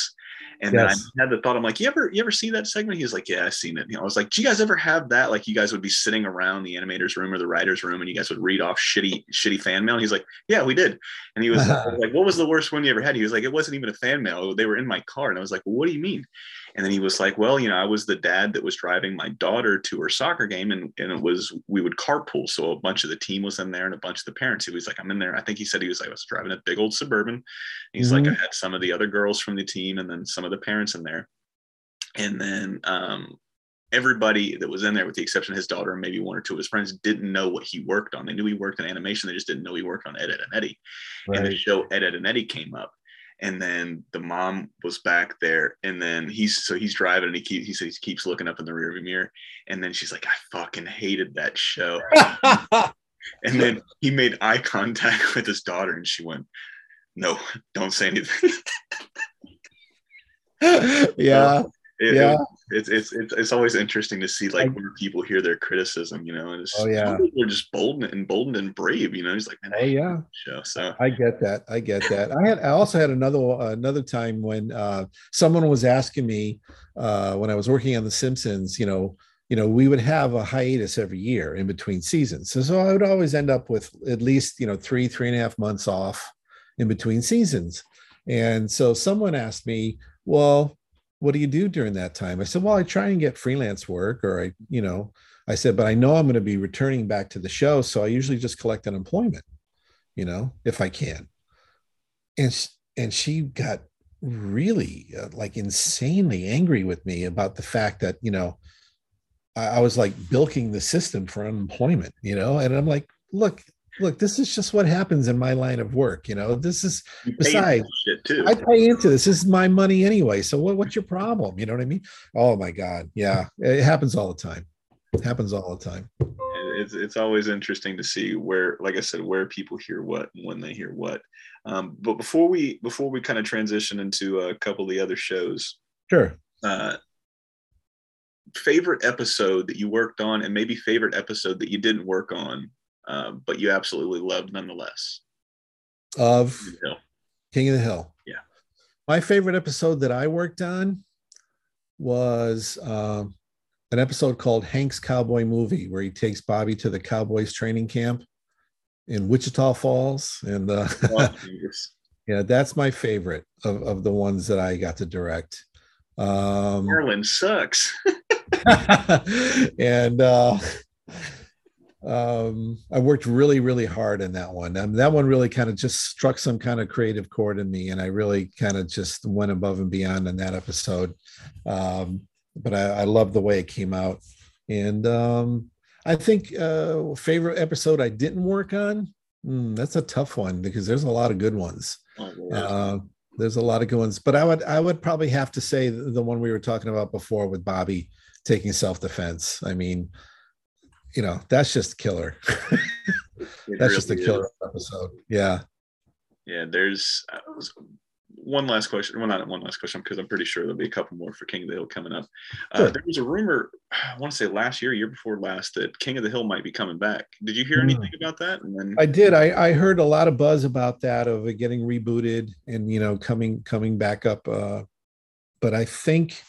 And yes. then I had the thought, I'm like, you ever you ever see that segment? He's like, Yeah, I've seen it. You know, I was like, Do you guys ever have that? Like you guys would be sitting around the animator's room or the writer's room and you guys would read off shitty, shitty fan mail. And he's like, Yeah, we did. And he was like, What was the worst one you ever had? He was like, It wasn't even a fan mail. They were in my car. And I was like, well, what do you mean? And then he was like, well, you know, I was the dad that was driving my daughter to her soccer game. And, and it was, we would carpool. So a bunch of the team was in there and a bunch of the parents. He was like, I'm in there. I think he said he was like, I was driving a big old Suburban. He's mm-hmm. like, I had some of the other girls from the team and then some of the parents in there. And then um, everybody that was in there, with the exception of his daughter and maybe one or two of his friends, didn't know what he worked on. They knew he worked in animation. They just didn't know he worked on Ed, Edd n Eddy. Right. And the show Ed, Edd n Eddy came up and then the mom was back there and then he's so he's driving and he keeps he says he keeps looking up in the rearview mirror and then she's like i fucking hated that show. And then he made eye contact with his daughter and she went no don't say anything. Yeah it, yeah. It, it's, it's it's always interesting to see like I, where people hear their criticism, you know, and it's oh yeah, they're just bold and bold and brave, you know. He's like, man, oh yeah, show. So I get that, I get that. I had I also had another another time when uh, someone was asking me uh, when I was working on The Simpsons, you know, you know, we would have a hiatus every year in between seasons, so so I would always end up with at least you know three three and a half months off in between seasons, and so someone asked me, well what do you do during that time? I said, well, I try and get freelance work or I, you know, I said, but I know I'm going to be returning back to the show. So I usually just collect unemployment, you know, if I can. And, and she got really uh, like insanely angry with me about the fact that, you know, I, I was like bilking the system for unemployment, you know, and I'm like, look, look, this is just what happens in my line of work. You know, this is besides I pay into this. This is my money anyway. So what, what's your problem? You know what I mean? Oh my God. Yeah. It happens all the time. It happens all the time. It's, it's always interesting to see where, like I said, where people hear what and when they hear what. Um, but before we before we kind of transition into a couple of the other shows, sure. Uh, favorite episode that you worked on, and maybe favorite episode that you didn't work on um, but you absolutely loved nonetheless. Of King of, Hill. King of the Hill. Yeah. My favorite episode that I worked on was uh, an episode called Hank's Cowboy Movie, where he takes Bobby to the Cowboys training camp in Wichita Falls. And uh, oh, yeah, that's my favorite of, of the ones that I got to direct. Um, Marlin sucks. and uh, um, I worked really, really hard in that one. And that one really kind of just struck some kind of creative chord in me, and I really kind of just went above and beyond in that episode. Um, but I, I love the way it came out, and um, I think uh, favorite episode I didn't work on. Mm, that's a tough one because there's a lot of good ones. Oh, uh, there's a lot of good ones, but I would I would probably have to say the one we were talking about before with Bobby taking self defense. I mean you know, that's just killer. that's really just a killer is. episode. Yeah. Yeah, there's one last question. Well, not one last question because I'm pretty sure there'll be a couple more for King of the Hill coming up. Uh, There was a rumor, I want to say last year, year before last, that King of the Hill might be coming back. Did you hear hmm. anything about that? And then I did. I, I heard a lot of buzz about that of it getting rebooted and you know coming coming back up. Uh, but I think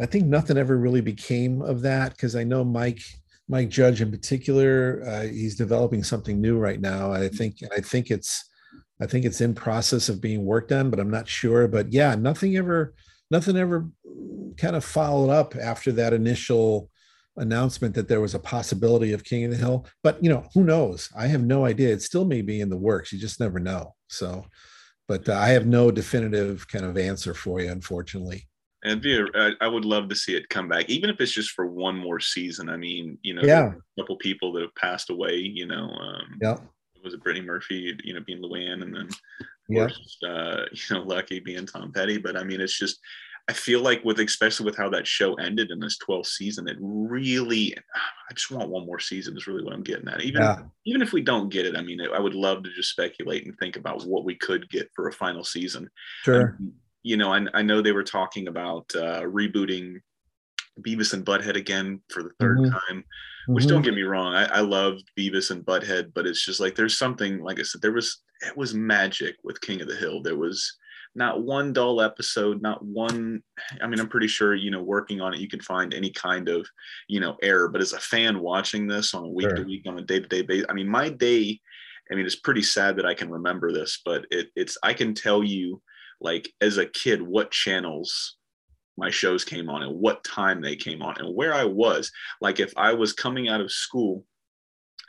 I think nothing ever really became of that because I know Mike Mike Judge in particular, uh, he's developing something new right now. I think I think it's I think it's in process of being worked on, but I'm not sure. But yeah, nothing ever, nothing ever kind of followed up after that initial announcement that there was a possibility of King of the Hill. But you know, who knows? I have no idea. It still may be in the works. You just never know. So, but uh, I have no definitive kind of answer for you, unfortunately. And I would love to see it come back, even if it's just for one more season. I mean, you know, yeah. a couple people that have passed away. You know, um, yeah was it Brittany Murphy, you know, being Luann, and then of yeah. course, uh, you know, Lucky being Tom Petty. But I mean, it's just I feel like with especially with how that show ended in this 12th season, it really I just want one more season is really what I'm getting at. Even yeah. even if we don't get it, I mean, I would love to just speculate and think about what we could get for a final season. Sure. You know, I, I know they were talking about uh, rebooting Beavis and Butthead again for the 3rd mm-hmm. time. Which mm-hmm. don't get me wrong, I, I love Beavis and Butthead, but it's just like there's something, like I said, there was it was magic with King of the Hill. There was not one dull episode, not one. I mean, I'm pretty sure you know, working on it, you can find any kind of you know error. But as a fan watching this on a week to week, on a day to day basis, I mean, my day. I mean, it's pretty sad that I can remember this, but it, it's I can tell you, like as a kid, what channels my shows came on and what time they came on and where I was. Like if I was coming out of school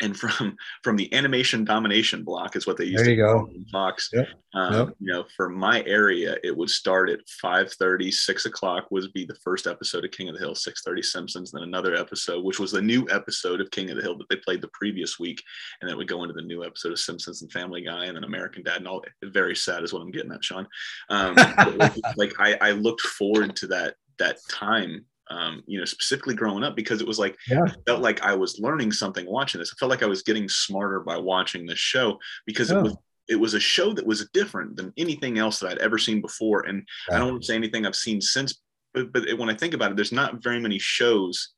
and from from the animation domination block is what they used there to you call go. Fox. Yep. Um, yep. You know, for my area, it would start at 5:30, 6 o'clock would be the first episode of King of the Hill, 6:30 Simpsons, then another episode, which was the new episode of King of the Hill that they played the previous week. And then would go into the new episode of Simpsons and Family Guy and then American Dad and all. Very sad is what I'm getting at, Shaun. Um, like I, I looked forward to that that time um, you know, specifically growing up because it was like yeah. I felt like I was learning something watching this. I felt like I was getting smarter by watching this show because yeah. it was it was a show that was different than anything else that I'd ever seen before. And yeah. I don't want to say anything I've seen since, but but when I think about it, there's not very many shows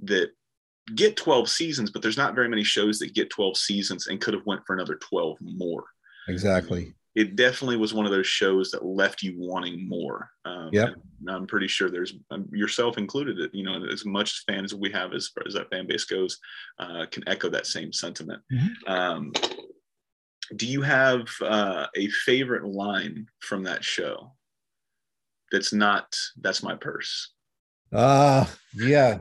that get 12 seasons, but there's not very many shows that get 12 seasons and could have went for another 12 more. Exactly it definitely was one of those shows that left you wanting more. Um, yeah, I'm pretty sure there's um, yourself included. It you know as much fans as we have as far as that fan base goes, uh, can echo that same sentiment. Mm-hmm. Um, do you have uh, a favorite line from that show? That's not that's my purse. Uh yeah.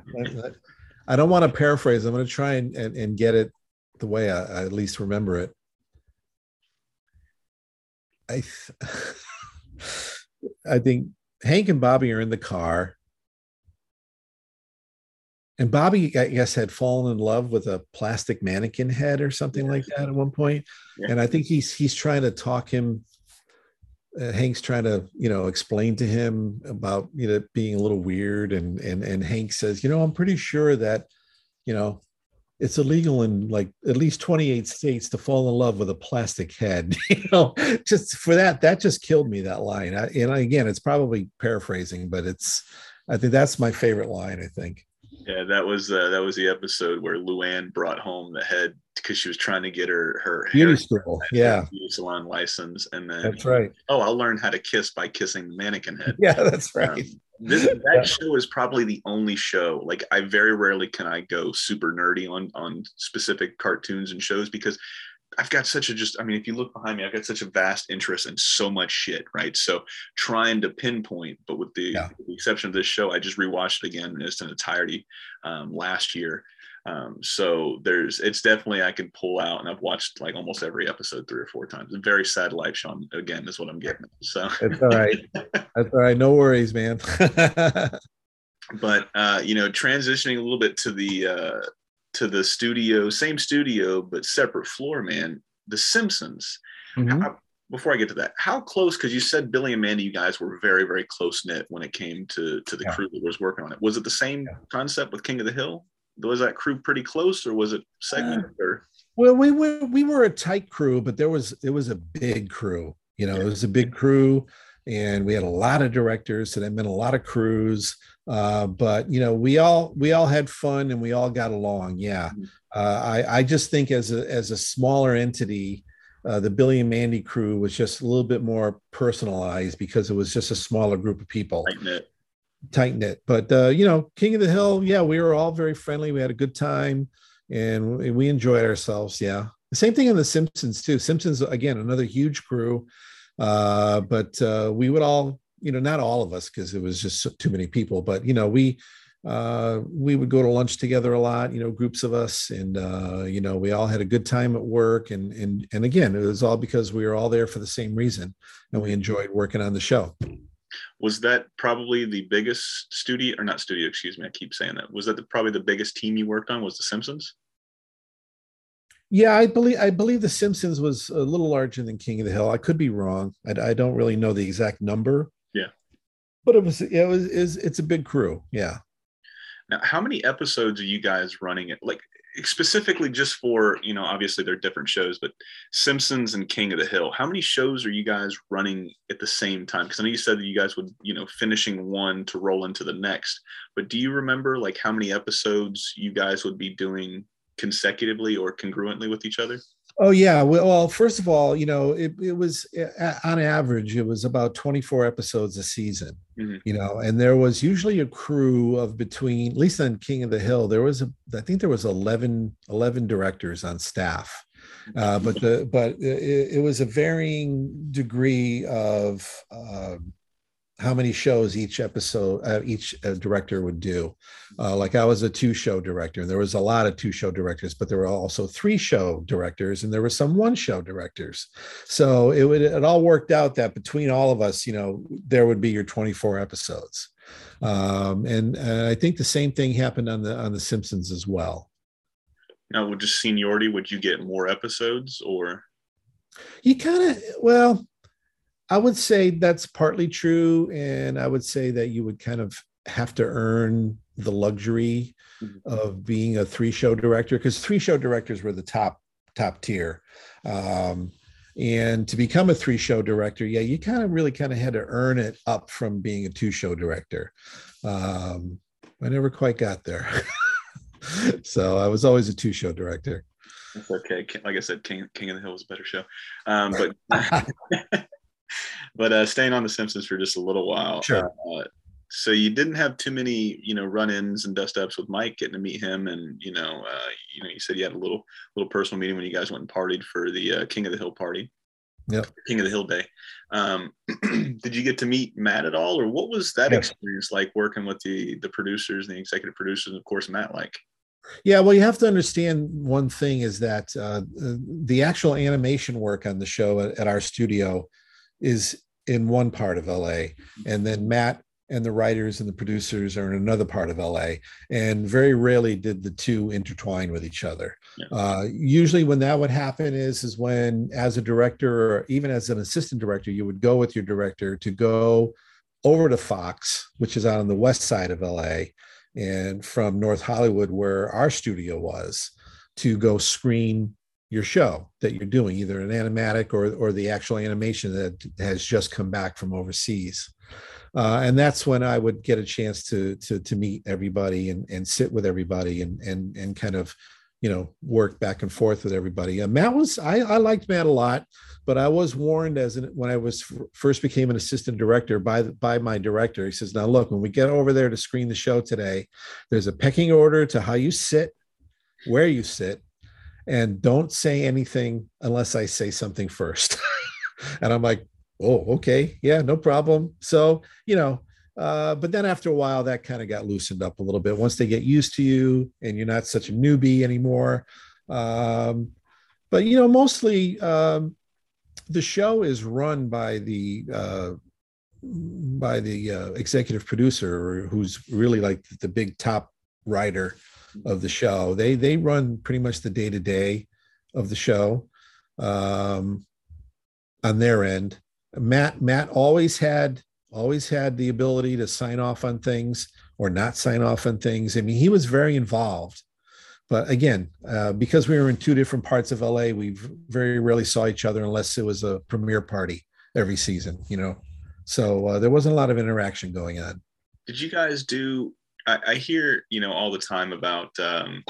I, don't want to paraphrase. I'm going to try and, and, and get it the way I, I at least remember it. I th- I think Hank and Bobby are in the car. And Bobby, I guess, had fallen in love with a plastic mannequin head or something like that at one point. Yeah. And I think he's he's trying to talk him. Uh, Hank's trying to, you know, explain to him about you know being a little weird, and and and Hank says, you know, I'm pretty sure that, you know, it's illegal in like at least 28 states to fall in love with a plastic head you know? Just for that that just killed me that line. I, and again it's probably paraphrasing but it's i think that's my favorite line i think. Yeah that was uh, that was the episode where luann brought home the head because she was trying to get her her beauty school yeah. beauty salon license and then that's right. Oh i'll learn how to kiss by kissing the mannequin head. Yeah that's right. um, this, that show is probably the only show like i very rarely can i go super nerdy on on specific cartoons and shows because I've got such a just, I mean, if you look behind me, I've got such a vast interest in so much shit, right? So trying to pinpoint, but with the, yeah. with the exception of this show, I just rewatched it again in its entirety um, last year. Um, so there's, it's definitely I can pull out, and I've watched like almost every episode three or four times. A very sad life, Shaun. Again, is what I'm getting. So it's all right. That's all right. No worries, man. but uh, you know, transitioning a little bit to the uh, to the studio, same studio but separate floor, man. The Simpsons. Mm-hmm. How, before I get to that, how close? Because you said Billy and Mandy, you guys were very, very close knit when it came to to the yeah. crew that was working on it. Was it the same yeah. concept with King of the Hill? Was that crew pretty close or was it segmented uh, or well we were we were a tight crew but there was it was a big crew You know, it was a big crew, and we had a lot of directors, so that meant a lot of crews. Uh, but you know, we all we all had fun and we all got along. Yeah, mm-hmm. uh, I I just think as a as a smaller entity, uh, the Billy and Mandy crew was just a little bit more personalized because it was just a smaller group of people. Tight knit. But uh, you know, King of the Hill, yeah, we were all very friendly. We had a good time and we enjoyed ourselves. Yeah. The same thing on The Simpsons too. Simpsons again, another huge crew. Uh, but uh, we would all, you know, not all of us because it was just too many people, but you know, we uh, we would go to lunch together a lot, you know, groups of us, and uh, you know, we all had a good time at work, and and and again, it was all because we were all there for the same reason, and we enjoyed working on the show. Was that probably the biggest studio, or not studio? Excuse me, I keep saying that. Was that the, probably the biggest team you worked on? Was The Simpsons? Yeah, I believe I believe The Simpsons was a little larger than King of the Hill. I could be wrong. I, I don't really know the exact number. Yeah, but it was it was is it's a big crew. Yeah. Now, how many episodes are you guys running it? Like specifically just for, you know, obviously they're different shows, but Simpsons and King of the Hill, how many shows are you guys running at the same time? Because I know you said that you guys would, you know, finishing one to roll into the next, but do you remember like how many episodes you guys would be doing consecutively or congruently with each other? Oh yeah. Well, first of all, you know, it, it was on average, it was about 24 episodes a season, mm-hmm. you know, and there was usually a crew of between, at least on King of the Hill, there was a, I think there was 11, 11 directors on staff. Uh, but the, but it, it was a varying degree of, uh, how many shows each episode uh, each uh, director would do. Uh, like i was a two show director and there was a lot of two show directors but there were also three show directors and there were some one show directors. So it would it all worked out that between all of us you know there would be your 24 episodes. Um, and i think the same thing happened on the on the simpsons as well. Now with just seniority would you get more episodes or? You kind of well I would say that's partly true. And I would say that you would kind of have to earn the luxury mm-hmm. of being a three show director because three show directors were the top top tier. Um, and to become a three show director yeah you kind of really kind of had to earn it up from being a two show director. Um, i never quite got there. So i was always a two show director. That's okay. Like i said king, king of the hill was a better show. Um, but but uh, staying on The Simpsons for just a little while. Sure. Uh, so you didn't have too many, you know, run-ins and dust-ups with Mike, getting to meet him, and you know, uh, you know, you said you had a little little personal meeting when you guys went and partied for the uh, King of the Hill party. Yep. King of the Hill Day. Um, did you get to meet Matt at all, or what was that yes. experience like working with the the producers, the executive producers, and of course Matt? Like, yeah, well, you have to understand one thing is that uh, the actual animation work on the show at, at our studio is in one part of LA, and then Matt and the writers and the producers are in another part of LA. And very rarely did the two intertwine with each other. Yeah. Uh, usually, when that would happen is is when, as a director or even as an assistant director, you would go with your director to go over to Fox, which is out on the west side of LA, and from North Hollywood, where our studio was, to go screen your show that you're doing, either an animatic or or the actual animation that has just come back from overseas. Uh, and that's when I would get a chance to to to meet everybody and and sit with everybody and and and kind of you know work back and forth with everybody. Matt was I, I liked Matt a lot, but I was warned as an, when I was first became an assistant director by by my director. He says, "Now look, when we get over there to screen the show today, there's a pecking order to how you sit, where you sit, and don't say anything unless I say something first. and I'm like, oh, okay, yeah, no problem. So, you know, uh, but then after a while, that kind of got loosened up a little bit once they get used to you and you're not such a newbie anymore. Um, but, you know, mostly um, the show is run by the, uh, by the uh, executive producer who's really like the big top writer of the show. They they run pretty much the day to day of the show um, on their end. Matt Matt always had always had the ability to sign off on things or not sign off on things. I mean, he was very involved. But again, uh, because we were in two different parts of LA, we very rarely saw each other unless it was a premiere party every season, you know. So uh, there wasn't a lot of interaction going on. Did you guys do? I, I hear you know all the time about. Um,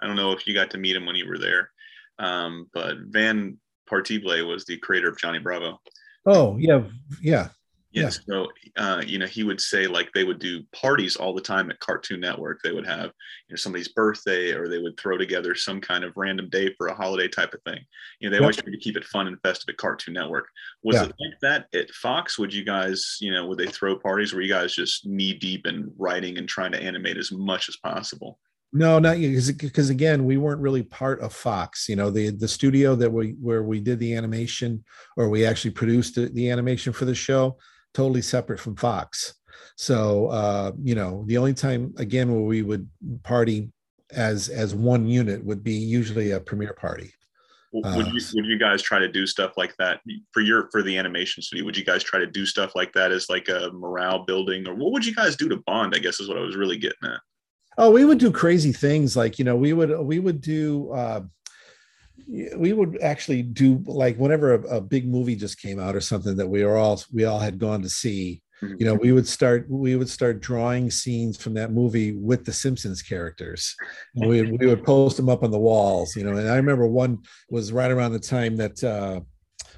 I don't know if you got to meet him when you were there, um, but Van Partible was the creator of Johnny Bravo. Oh yeah, yeah. Yes. Yeah. So, uh, you know, he would say like they would do parties all the time at Cartoon Network. They would have, you know, somebody's birthday or they would throw together some kind of random day for a holiday type of thing. You know, they yep. always try to keep it fun and festive at Cartoon Network. Was yeah. it like that at Fox? Would you guys, you know, would they throw parties? Were you guys just knee deep in writing and trying to animate as much as possible? No, not you because again, we weren't really part of Fox. You know, the the studio that we where we did the animation or we actually produced the, the animation for the show totally separate from Fox. So uh, you know, the only time again where we would party as as one unit would be usually a premiere party. Would you uh, would you guys try to do stuff like that for your for the animation studio? Would you guys try to do stuff like that as like a morale building, or what would you guys do to bond? I guess is what I was really getting at. Oh, we would do crazy things like you know we would we would do uh, we would actually do like whenever a, a, big movie just came out or something that we were all we all had gone to see mm-hmm. you know we would start we would start drawing scenes from that movie with the simpsons characters and we, we would post them up on the walls you know and i remember one was right around the time that uh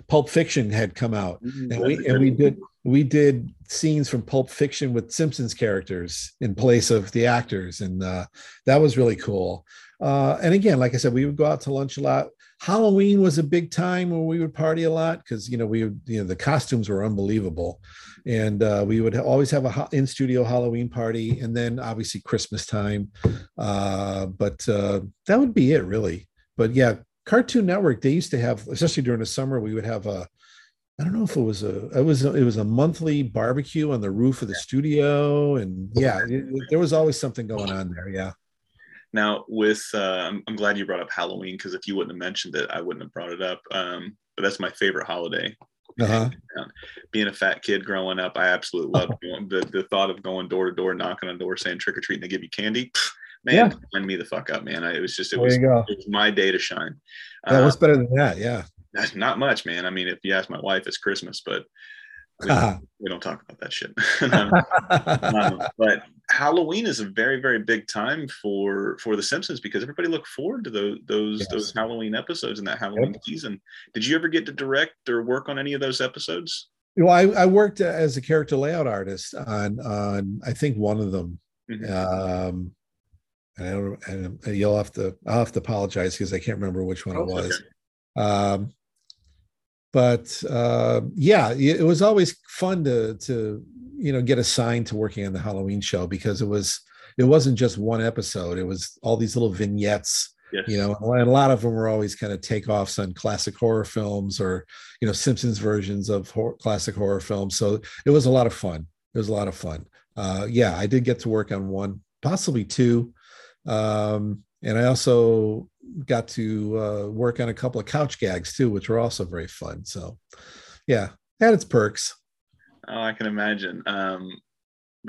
pulp fiction had come out mm-hmm. and we and we did we did scenes from pulp fiction with simpsons characters in place of the actors and uh, that was really cool uh, and again, like I said, we would go out to lunch a lot. Halloween was a big time where we would party a lot because you know we would, you know the costumes were unbelievable, and uh, we would always have a in studio Halloween party, and then obviously Christmas time. Uh, but uh, that would be it really. But yeah, Cartoon Network they used to have, especially during the summer, we would have a I don't know if it was a it was a, it was a monthly barbecue on the roof of the studio, and yeah, it, there was always something going on there. Yeah. Now, with uh, I'm, I'm, glad you brought up Halloween because if you wouldn't have mentioned it, I wouldn't have brought it up. Um, but that's my favorite holiday. Uh-huh. Being a fat kid growing up, I absolutely loved the the thought of going door to door, knocking on door, saying trick or treat, and they give you candy. Man, yeah. line me the fuck up, man. I, it was just it was, it was, my day to shine. Yeah, what's uh, better than that? Yeah, not much, man. I mean, if you ask my wife, it's Christmas, but we, uh-huh. we don't talk about that shit. um, um, but Halloween is a very very big time for for The Simpsons because everybody look forward to those those yes. those Halloween episodes in that Halloween yep. season. Did you ever get to direct or work on any of those episodes? Well, I, I worked as a character layout artist on on I think one of them. Mm-hmm. Um, and I don't, and you'll have to I'll have to apologize because I can't remember which one oh, it was. Okay. Um, but uh, yeah, it was always fun to to you know get assigned to working on the Halloween show because it was it wasn't just one episode; it was all these little vignettes. Yes. You know, and a lot of them were always kind of takeoffs on classic horror films or you know Simpsons versions of horror, classic horror films. So it was a lot of fun. It was a lot of fun. Uh, yeah, I did get to work on one, possibly two, um, and I also got to uh, work on a couple of couch gags too, which were also very fun. So, yeah, had its perks. Oh, I can imagine. Um,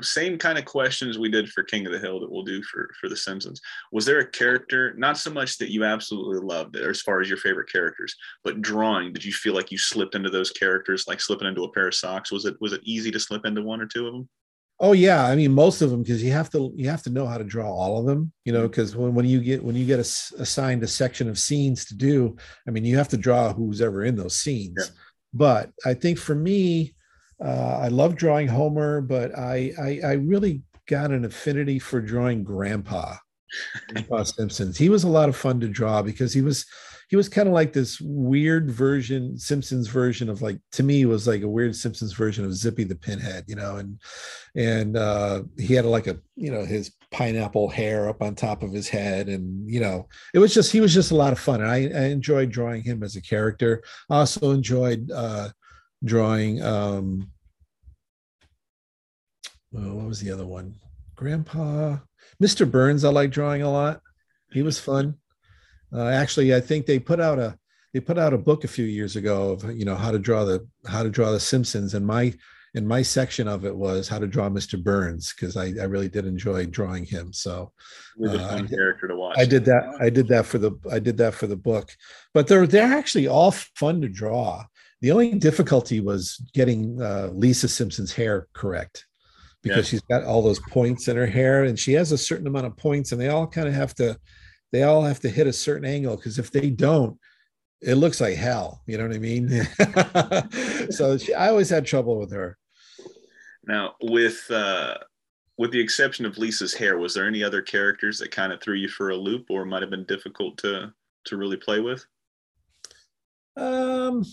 same kind of questions we did for King of the Hill that we'll do for for The Simpsons. Was there a character, not so much that you absolutely loved, as far as your favorite characters, but drawing? Did you feel like you slipped into those characters, like slipping into a pair of socks? Was it was it easy to slip into one or two of them? Oh yeah, I mean most of them because you have to you have to know how to draw all of them, you know, because mm-hmm. when, when you get when you get a, assigned a section of scenes to do, I mean you have to draw who's ever in those scenes. Yeah. But I think for me, uh, I love drawing Homer, but I, I I really got an affinity for drawing Grandpa, Grandpa Simpsons. He was a lot of fun to draw because he was he was kind of like this weird version simpsons version of like to me was like a weird simpsons version of zippy the pinhead you know and and uh he had like a you know his pineapple hair up on top of his head and you know it was just he was just a lot of fun and i, I enjoyed drawing him as a character I also enjoyed uh drawing um oh, what was the other one grandpa mr burns i like drawing a lot he was fun uh, actually, I think they put out a they put out a book a few years ago of you know how to draw the how to draw the Simpsons, and my and my section of it was how to draw Mr. Burns because I, I really did enjoy drawing him. So uh, character to watch. I did that. I did that for the I did that for the book, but they're they're actually all fun to draw. The only difficulty was getting uh, Lisa Simpson's hair correct because yeah. she's got all those points in her hair and she has a certain amount of points and they all kind of have to they all have to hit a certain angle because if they don't it looks like hell you know what i mean? So she, i always had trouble with her. Now with uh with the exception of lisa's hair was there any other characters that kind of threw you for a loop or might have been difficult to to really play with? Um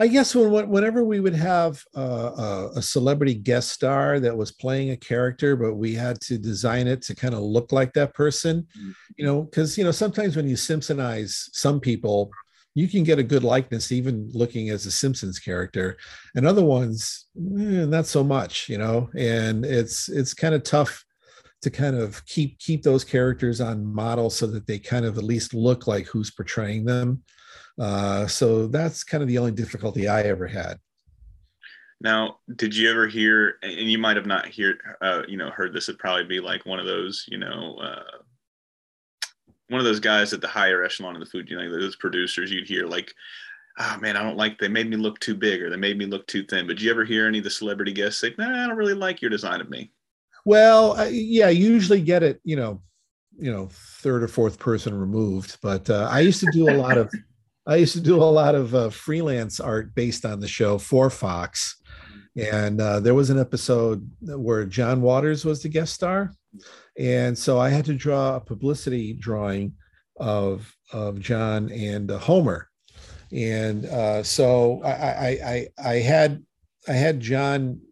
I guess when, whenever we would have a, a, celebrity guest star that was playing a character, but we had to design it to kind of look like that person, you know, because you know sometimes when you Simpsonize some people, you can get a good likeness even looking as a Simpsons character, and other ones eh, not so much, you know, and it's it's kind of tough to kind of keep keep those characters on model so that they kind of at least look like who's portraying them uh, so that's kind of the only difficulty I ever had. Now, did you ever hear, and you might have not hear, uh, you know, heard this? It'd probably be like one of those, you know, uh, one of those guys at the higher echelon of the food, you know, those producers. You'd hear like, "Oh man, I don't like. They made me look too big, or they made me look too thin." But did you ever hear any of the celebrity guests say, "Nah, I don't really like your design of me"? Well, uh, yeah, usually get it, you know, you know, third or fourth person removed. But uh, I used to do a lot of I used to do a lot of uh, freelance art based on the show for Fox. And uh, there was an episode where John Waters was the guest star. And so I had to draw a publicity drawing of, of John and uh, Homer. And uh, so I, I, I, I had I had John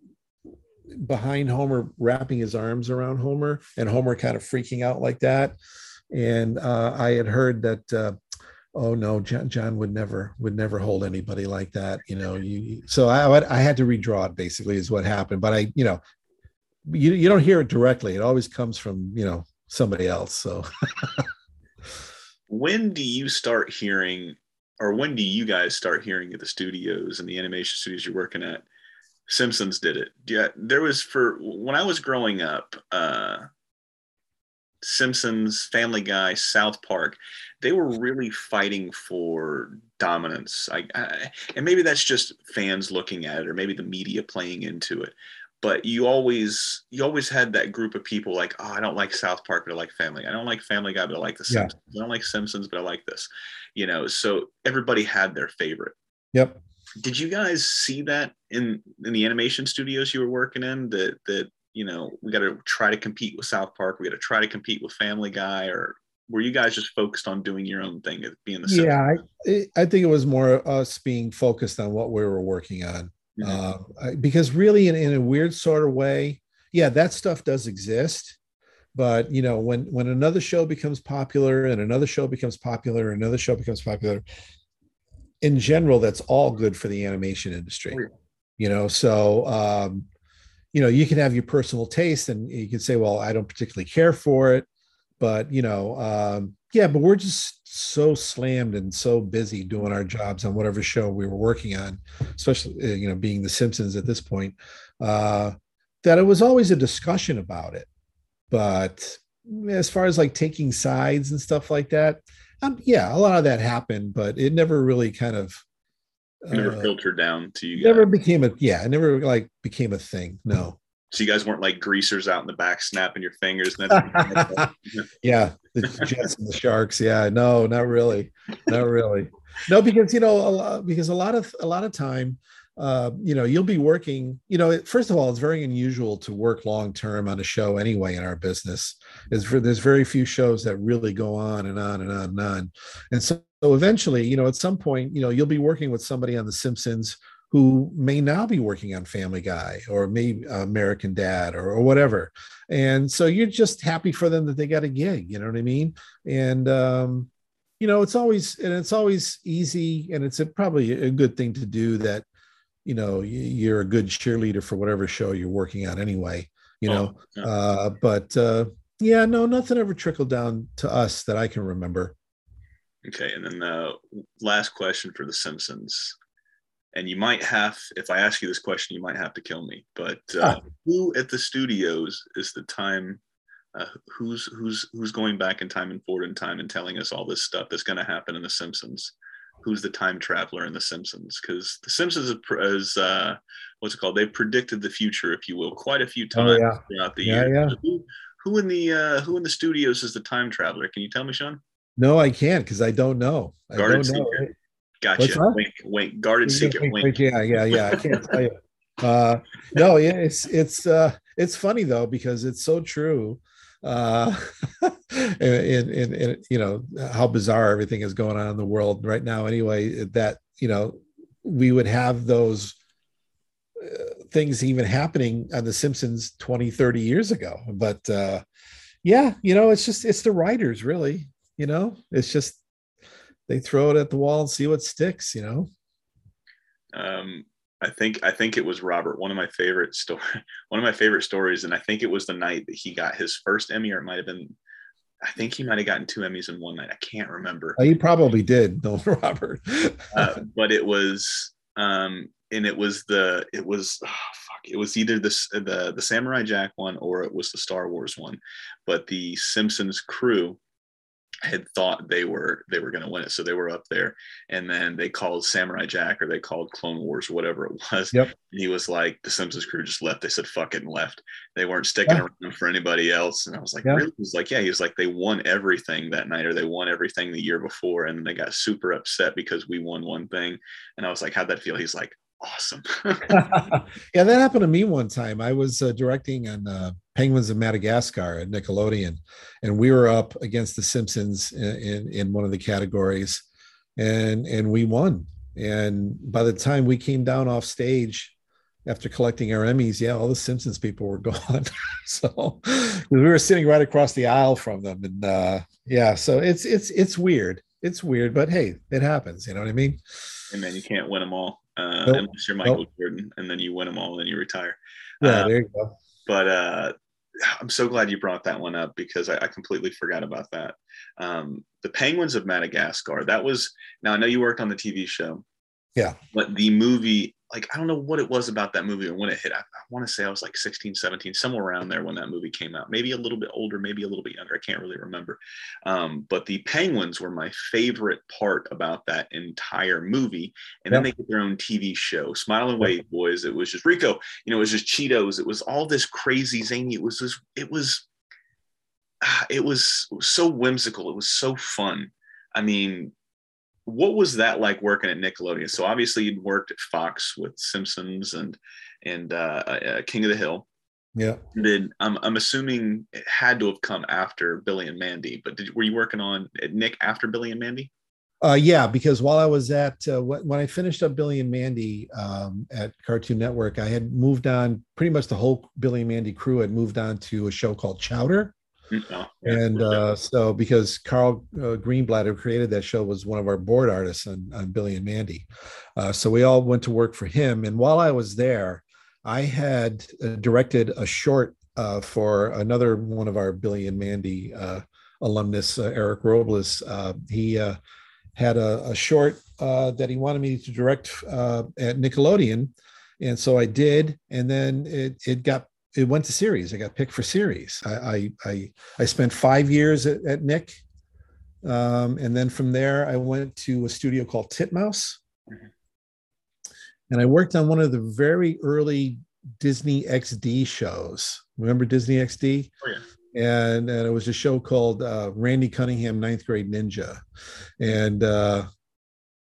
behind Homer, wrapping his arms around Homer, and Homer kind of freaking out like that. And uh, I had heard that uh, oh no john, john would never would never hold anybody like that you know you so i i had to redraw it basically is what happened but i you know you, you don't hear it directly it always comes from you know somebody else so. When do you start hearing or when do you guys start hearing at the studios and the animation studios you're working at? Simpsons did it. Yeah there was for when i was growing up uh Simpsons, Family Guy, South Park, they were really fighting for dominance. I, I, and maybe that's just fans looking at it, or maybe the media playing into it. But you always you always had that group of people like, oh, I don't like South Park, but I like Family. I don't like Family Guy, but I like the Simpsons. Yeah. I don't like Simpsons, but I like this. You know, so everybody had their favorite. Yep. Did you guys see that in in the animation studios you were working in? That that you know, we got to try to compete with South Park. We got to try to compete with Family Guy, or were you guys just focused on doing your own thing, being the yeah? I, I, think it was more us being focused on what we were working on, mm-hmm. uh, because really, in, in a weird sort of way, yeah, that stuff does exist. But you know, when when another show becomes popular and another show becomes popular, and another show becomes popular, in general, that's all good for the animation industry. Oh, you know, so um, you know you can have your personal taste and you can say well i don't particularly care for it but you know um, yeah but we're just so slammed and so busy doing our jobs on whatever show we were working on especially uh, you know being the simpsons at this point uh, that it was always a discussion about it but as far as like taking sides and stuff like that um, yeah a lot of that happened but it never really kind of never uh, filtered down to you. Guys. Never became a yeah. It never like became a thing. No. So you guys weren't like greasers out in the back snapping your fingers. yeah, the Jets and the Sharks. Yeah, no, not really, not really. No, because you know, a lot, because a lot of a lot of time, uh, you know, you'll be working. You know, first of all, it's very unusual to work long term on a show anyway in our business. Is for there's very few shows that really go on and on and on and on, and so so eventually, you know, at some point, you know, you'll be working with somebody on The Simpsons who may now be working on Family Guy or maybe American Dad or, or whatever. And so you're just happy for them that they got a gig, you know what I mean? And, um, you know, it's always, and it's always easy and it's a, probably a good thing to do that, you know, you're a good cheerleader for whatever show you're working on anyway, you know? Oh, yeah. uh, but, uh, yeah, no, nothing ever trickled down to us that I can remember. Okay, and then the last question for The Simpsons, and you might have, if I ask you this question, you might have to kill me. But uh, ah. who at the studios is the time? Uh, who's who's who's going back in time and forward in time and telling us all this stuff that's going to happen in The Simpsons? who's the time traveler in The Simpsons because The Simpsons is, uh, what's it called? They predicted the future, if you will, quite a few times oh, yeah. throughout the yeah, year. Yeah. Who, who in the uh, who in the studios is the time traveler? Can you tell me, Shaun? No, I can't because I don't know. I don't know. secret. Gotcha. Wink, wink. Guarded secret. Wink, wink. Yeah, yeah, yeah. I can't tell you. Uh, no, yeah, it's it's uh, it's funny though because it's so true uh in, in, in you know how bizarre everything is going on in the world right now anyway that you know we would have those uh, things even happening on the simpsons 20 30 years ago but uh yeah you know it's just it's the writers really you know it's just they throw it at the wall and see what sticks you know um I think I think it was Robert. One of my favorite story, one of my favorite stories, and I think it was the night that he got his first Emmy, or it might have been. I think he might have gotten two Emmys in one night. I can't remember. Oh, he probably did, no, Robert. uh, but it was, um, and it was the, it was, oh, fuck, it was either the the the Samurai Jack one or it was the Star Wars one. But the Simpsons crew had thought they were they were going to win it so they were up there. And then they called samurai jack or they called clone wars or whatever it was. Yep. and he was like the simpsons crew just left. They said fuck it and left. They weren't sticking yeah. around for anybody else. And i was like yeah. really? He was like yeah. He was like they won everything that night or they won everything the year before and they got super upset because we won one thing. And i was like how'd that feel? He's like awesome. yeah, that happened to me one time. I was uh, directing on uh, Penguins of Madagascar at Nickelodeon, and we were up against the Simpsons in, in, in one of the categories, and and we won. And by the time we came down off stage, after collecting our Emmys, yeah, all the Simpsons people were gone. so we were sitting right across the aisle from them, and uh, yeah, so it's it's it's weird. It's weird, but hey, it happens. You know what I mean? And then you can't win them all uh, nope. unless you're Michael nope. Jordan, and then you win them all, and then you retire. Yeah, uh, there you go. But uh, I'm so glad you brought that one up because I, I completely forgot about that. Um, the Penguins of Madagascar. That was now I know you worked on the TV show. Yeah. But the movie like I don't know what it was about that movie or when it hit. I, I want to say I was like 16, 17, somewhere around there when that movie came out. Maybe a little bit older, maybe a little bit younger. I can't really remember. Um, but the penguins were my favorite part about that entire movie. And yep. then they get their own TV show, Smile and Wave Boys. It was just Rico, you know, it was just Cheetos. It was all this crazy zany. It was just, it was, it was so whimsical. It was so fun. I mean, what was that like working at Nickelodeon? So obviously you'd worked at Fox with Simpsons and and uh, uh, King of the Hill. Yeah. And then I'm I'm assuming it had to have come after Billy and Mandy. But did, were you working on Nick after Billy and Mandy? Uh, yeah, because while I was at uh, when I finished up Billy and Mandy um, at Cartoon Network, I had moved on. Pretty much the whole Billy and Mandy crew had moved on to a show called Chowder, no, and uh, so because Carl uh, Greenblatt, who created that show, was one of our board artists on, on Billy and Mandy. Uh, so we all went to work for him. And while I was there, I had uh, directed a short uh, for another one of our Billy and Mandy uh, alumnus, Eric Robles. he had a, a short that he wanted me to direct at Nickelodeon. And so I did. And then it, it got it went to series. I got picked for series. I I I, I spent five years at, at Nick, um, and then from there I went to a studio called Titmouse, mm-hmm. and I worked on one of the very early Disney XD shows. Remember Disney XD? Oh yeah. And, and it was a show called uh, Randy Cunningham Ninth Grade Ninja, and uh,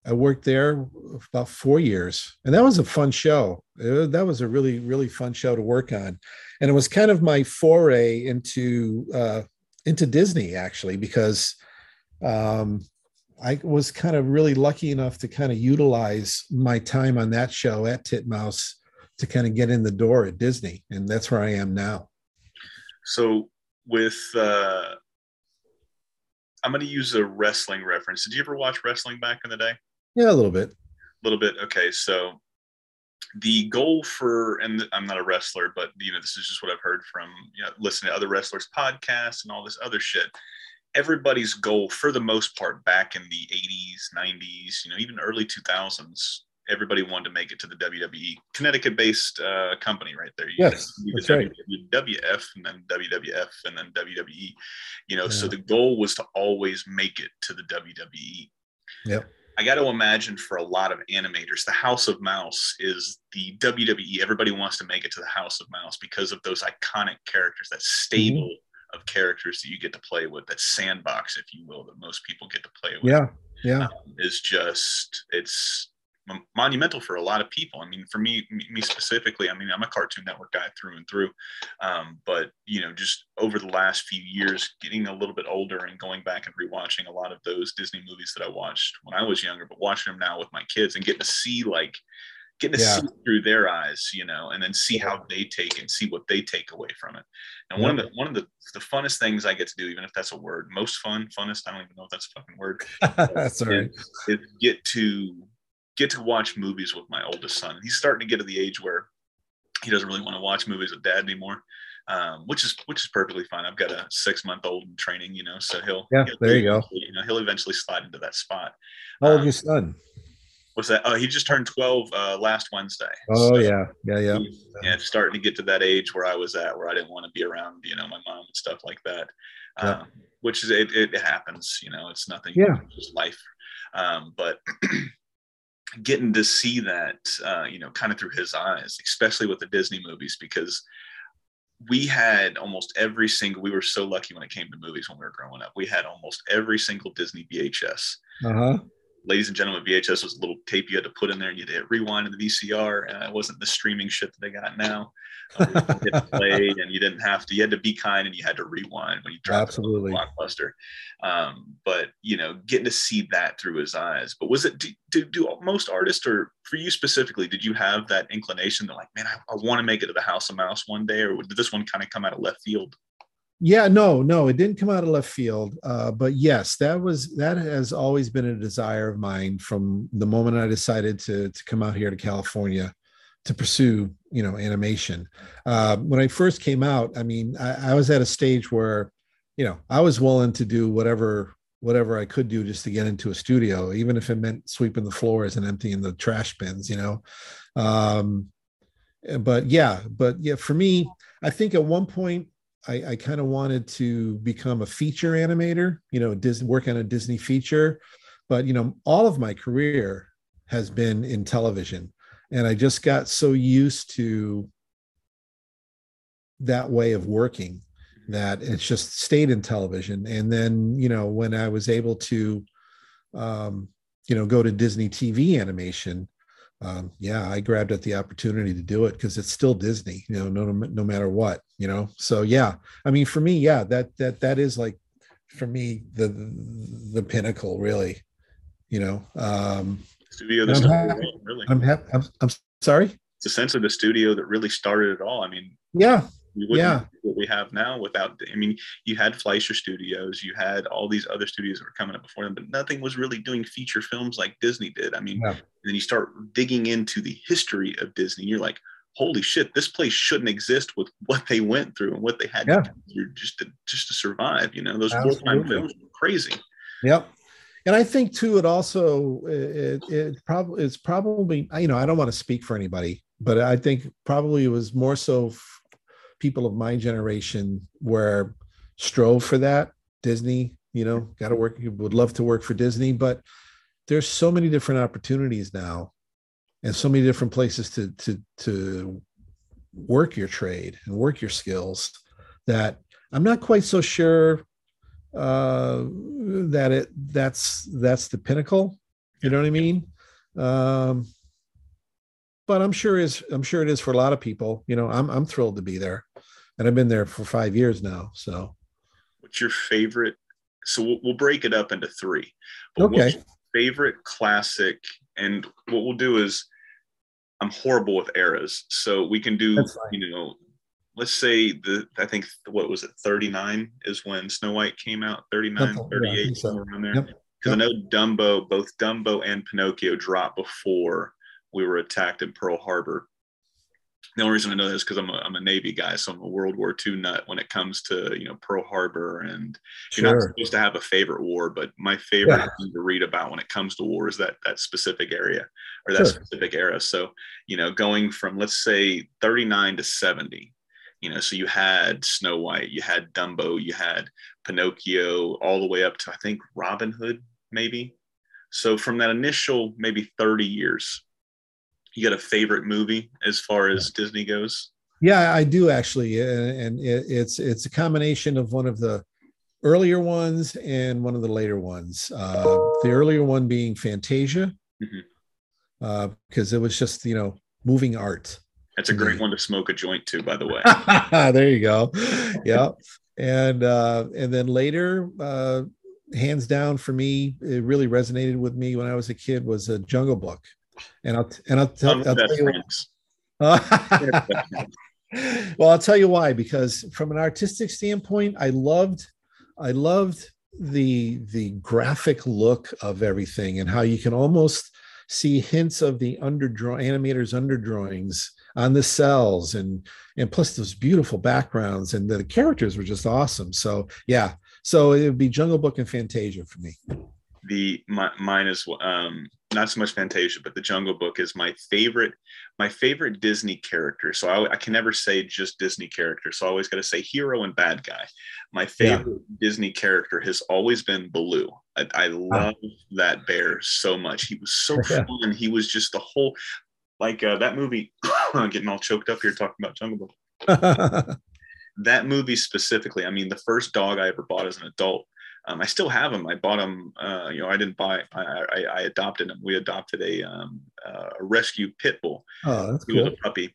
I worked there about four years, and that was a fun show. It, that was a really, really fun show to work on, and it was kind of my foray into uh, into Disney actually, because um, I was kind of really lucky enough to kind of utilize my time on that show at Titmouse to kind of get in the door at Disney, and that's where I am now. So with uh, I'm going to use a wrestling reference. Did you ever watch wrestling back in the day? Yeah, a little bit. A little bit. Okay, so the goal for and I'm not a wrestler, but you know this is just what I've heard from you know listening to other wrestlers' podcasts and all this other shit. Everybody's goal, for the most part, back in the 80s, 90s, you know, even early 2000s, everybody wanted to make it to the WWE, Connecticut-based uh, company, right there. You yes, that's right. WWF and then WWF and then WWE. You know, yeah. so the goal was to always make it to the WWE. Yep I got to imagine for a lot of animators, the House of Mouse is the WWE. Everybody wants to make it to the House of Mouse because of those iconic characters, that stable mm-hmm. of characters that you get to play with, that sandbox, if you will, that most people get to play with. Yeah, yeah, um, is just it's monumental for a lot of people. I mean, for me, me specifically, I mean, I'm a Cartoon Network guy through and through. Um, but you know, just over the last few years, getting a little bit older and going back and rewatching a lot of those Disney movies that I watched when I was younger, but watching them now with my kids and getting to see like getting to yeah. see through their eyes, you know, and then see how they take and see what they take away from it. And yeah. one of the one of the the funnest things I get to do, even if that's a word, most fun, funnest, I don't even know if that's a fucking word. that's all right. Is, is get to get to watch movies with my oldest son. He's starting to get to the age where he doesn't really want to watch movies with dad anymore, um, which is which is perfectly fine. I've got a six month old in training, you know, so he'll yeah, he'll, there you go. You know, he'll eventually slide into that spot. How old um, your son? What's that? Oh, he just turned twelve uh, last Wednesday. Oh so yeah, yeah, yeah. Yeah, starting to get to that age where I was at, where I didn't want to be around, you know, my mom and stuff like that. Yeah. Um, which is it, it happens, you know, it's nothing. Yeah, just life. Um, but getting to see that, uh, you know, kind of through his eyes, especially with the Disney movies, because we had almost every single. We were so lucky when it came to movies when we were growing up. We had almost every single Disney VHS. Uh-huh ladies and gentlemen, VHS was a little tape you had to put in there and you had to hit rewind in the VCR. And it wasn't the streaming shit that they got now. Uh, you play and you didn't have to, you had to be kind and you had to rewind when you dropped Absolutely. blockbuster. Um, but you know, getting to see that through his eyes. But was it, do, do, do, most artists or for you specifically, did you have that inclination that like, man, I, I want to make it to the House of Mouse one day, or did this one kind of come out of left field? Yeah, no, no, it didn't come out of left field. Uh, but yes, that was that has always been a desire of mine from the moment I decided to to come out here to California to pursue, you know, animation. Uh, when I first came out, I mean, I, I was at a stage where, you know, I was willing to do whatever whatever I could do just to get into a studio, even if it meant sweeping the floors and emptying the trash bins, you know. Um, but yeah, but yeah, for me, I think at one point I, I kind of wanted to become a feature animator, you know, Disney, work on a Disney feature. But, you know, all of my career has been in television. And I just got so used to that way of working that it's just stayed in television. And then, you know, when I was able to, um, you know, go to Disney TV animation, um, yeah, I grabbed at the opportunity to do it because it's still Disney, you know, no, no matter what, you know. So yeah, I mean, for me, yeah, that that that is like for me the the pinnacle, really, you know. Um, studio that I'm really. I'm, happy. I'm I'm sorry. It's essentially the studio that really started it all. I mean, yeah, we wouldn't yeah. what we have now without i mean you had fleischer studios you had all these other studios that were coming up before them but nothing was really doing feature films like disney did i mean yeah. then you start digging into the history of disney you're like holy shit this place shouldn't exist with what they went through and what they had yeah. to do just to just to survive you know those wartime films were crazy yep and I think too, it also it, it probably it's probably you know I don't want to speak for anybody, but I think probably it was more so people of my generation were strove for that. Disney, you know, got to work, would love to work for Disney, but there's so many different opportunities now and so many different places to to to work your trade and work your skills that I'm not quite so sure uh, that it that's that's the pinnacle. You know what I mean? Um, but I'm sure is I'm sure it is for a lot of people. You know, I'm I'm thrilled to be there and I've been there for five years now. So, what's your favorite? So we'll, we'll break it up into three. okay. favorite classic, and what we'll do is, I'm horrible with eras, so we can do you know, let's say the I think what was it 39 is when Snow White came out 39 38 yeah, so. around there. Because yep. I know Dumbo, both Dumbo and Pinocchio dropped before we were attacked in Pearl Harbor the only reason I know this is because I'm a, I'm a Navy guy, so I'm a World War II nut when it comes to you know Pearl Harbor, and you're not supposed to have a favorite war, but my favorite yeah. thing to read about when it comes to war is that that specific area or that sure. specific era. So you know, going from let's say 39 to 70, you know, so you had Snow White, you had Dumbo, you had Pinocchio, all the way up to I think Robin Hood, maybe So from that initial maybe 30 years, you got a favorite movie as far as Disney goes? Yeah, I do actually, and it's it's a combination of one of the earlier ones and one of the later ones. Uh, the earlier one being Fantasia, because mm-hmm. uh, it was just you know moving art. That's a great one to smoke a joint to, by the way. there you go. Yeah, and uh, and then later, uh, hands down for me, it really resonated with me when I was a kid was a Jungle Book, and I'll and I'll, t- I'll tell you. well, I'll tell you why. Because from an artistic standpoint, I loved, I loved the the graphic look of everything and how you can almost see hints of the underdraw animators underdrawings on the cells and and plus those beautiful backgrounds and the characters were just awesome so yeah so it would be jungle book and fantasia for me the my, mine is um not so much fantasia but the jungle book is my favorite my favorite disney character. So i, I can never say just disney character. So i always got to say hero and bad guy. My favorite yeah. disney character has always been baloo. I, I love that bear so much. He was so yeah. fun. He was just the whole like uh, that movie i'm getting all choked up here talking about jungle book. That movie specifically i mean the first dog i ever bought as an adult um, I still have them. I bought them. Uh, you know, I didn't buy. I, I, I adopted them. We adopted a, um, uh, a rescue pit bull. Oh, that's he cool. was a puppy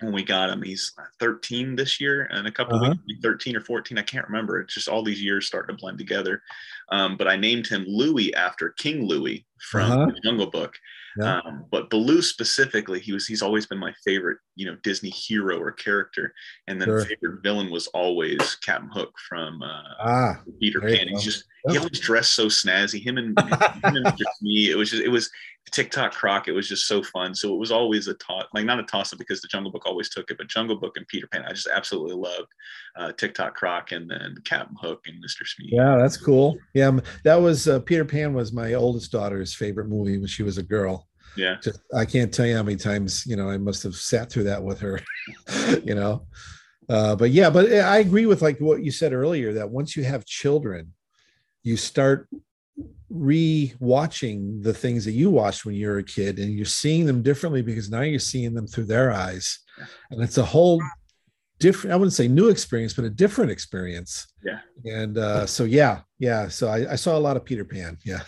when we got him. He's 13 this year, and a couple uh-huh. weeks, 13 or 14. I can't remember. It's just all these years starting to blend together. Um, but I named him Louis after King Louie from uh-huh. the Jungle Book. Yeah. Um, but Baloo specifically, he was he's always been my favorite, you know, Disney hero or character. And then sure. favorite villain was always Captain Hook from uh, ah, Peter Pan. He's just he always dressed so snazzy. Him and, him and just me, it was just it was Tick-Tock Croc. It was just so fun. So it was always a toss, like not a toss up because the Jungle Book always took it, but Jungle Book and Peter Pan, I just absolutely loved uh, Tick-Tock Croc and then Captain Hook and Mr. Smee. Yeah, that's cool. Yeah, that was uh, Peter Pan was my oldest daughter's favorite movie when she was a girl. Yeah, just, I can't tell you how many times you know I must have sat through that with her. you know, uh, but yeah, but I agree with like what you said earlier that once you have children, you start re-watching the things that you watched when you were a kid and you're seeing them differently because now you're seeing them through their eyes. And it's a whole different i wouldn't say new experience but a different experience. Yeah. And uh so yeah yeah. So i, I saw a lot of peter pan. Yeah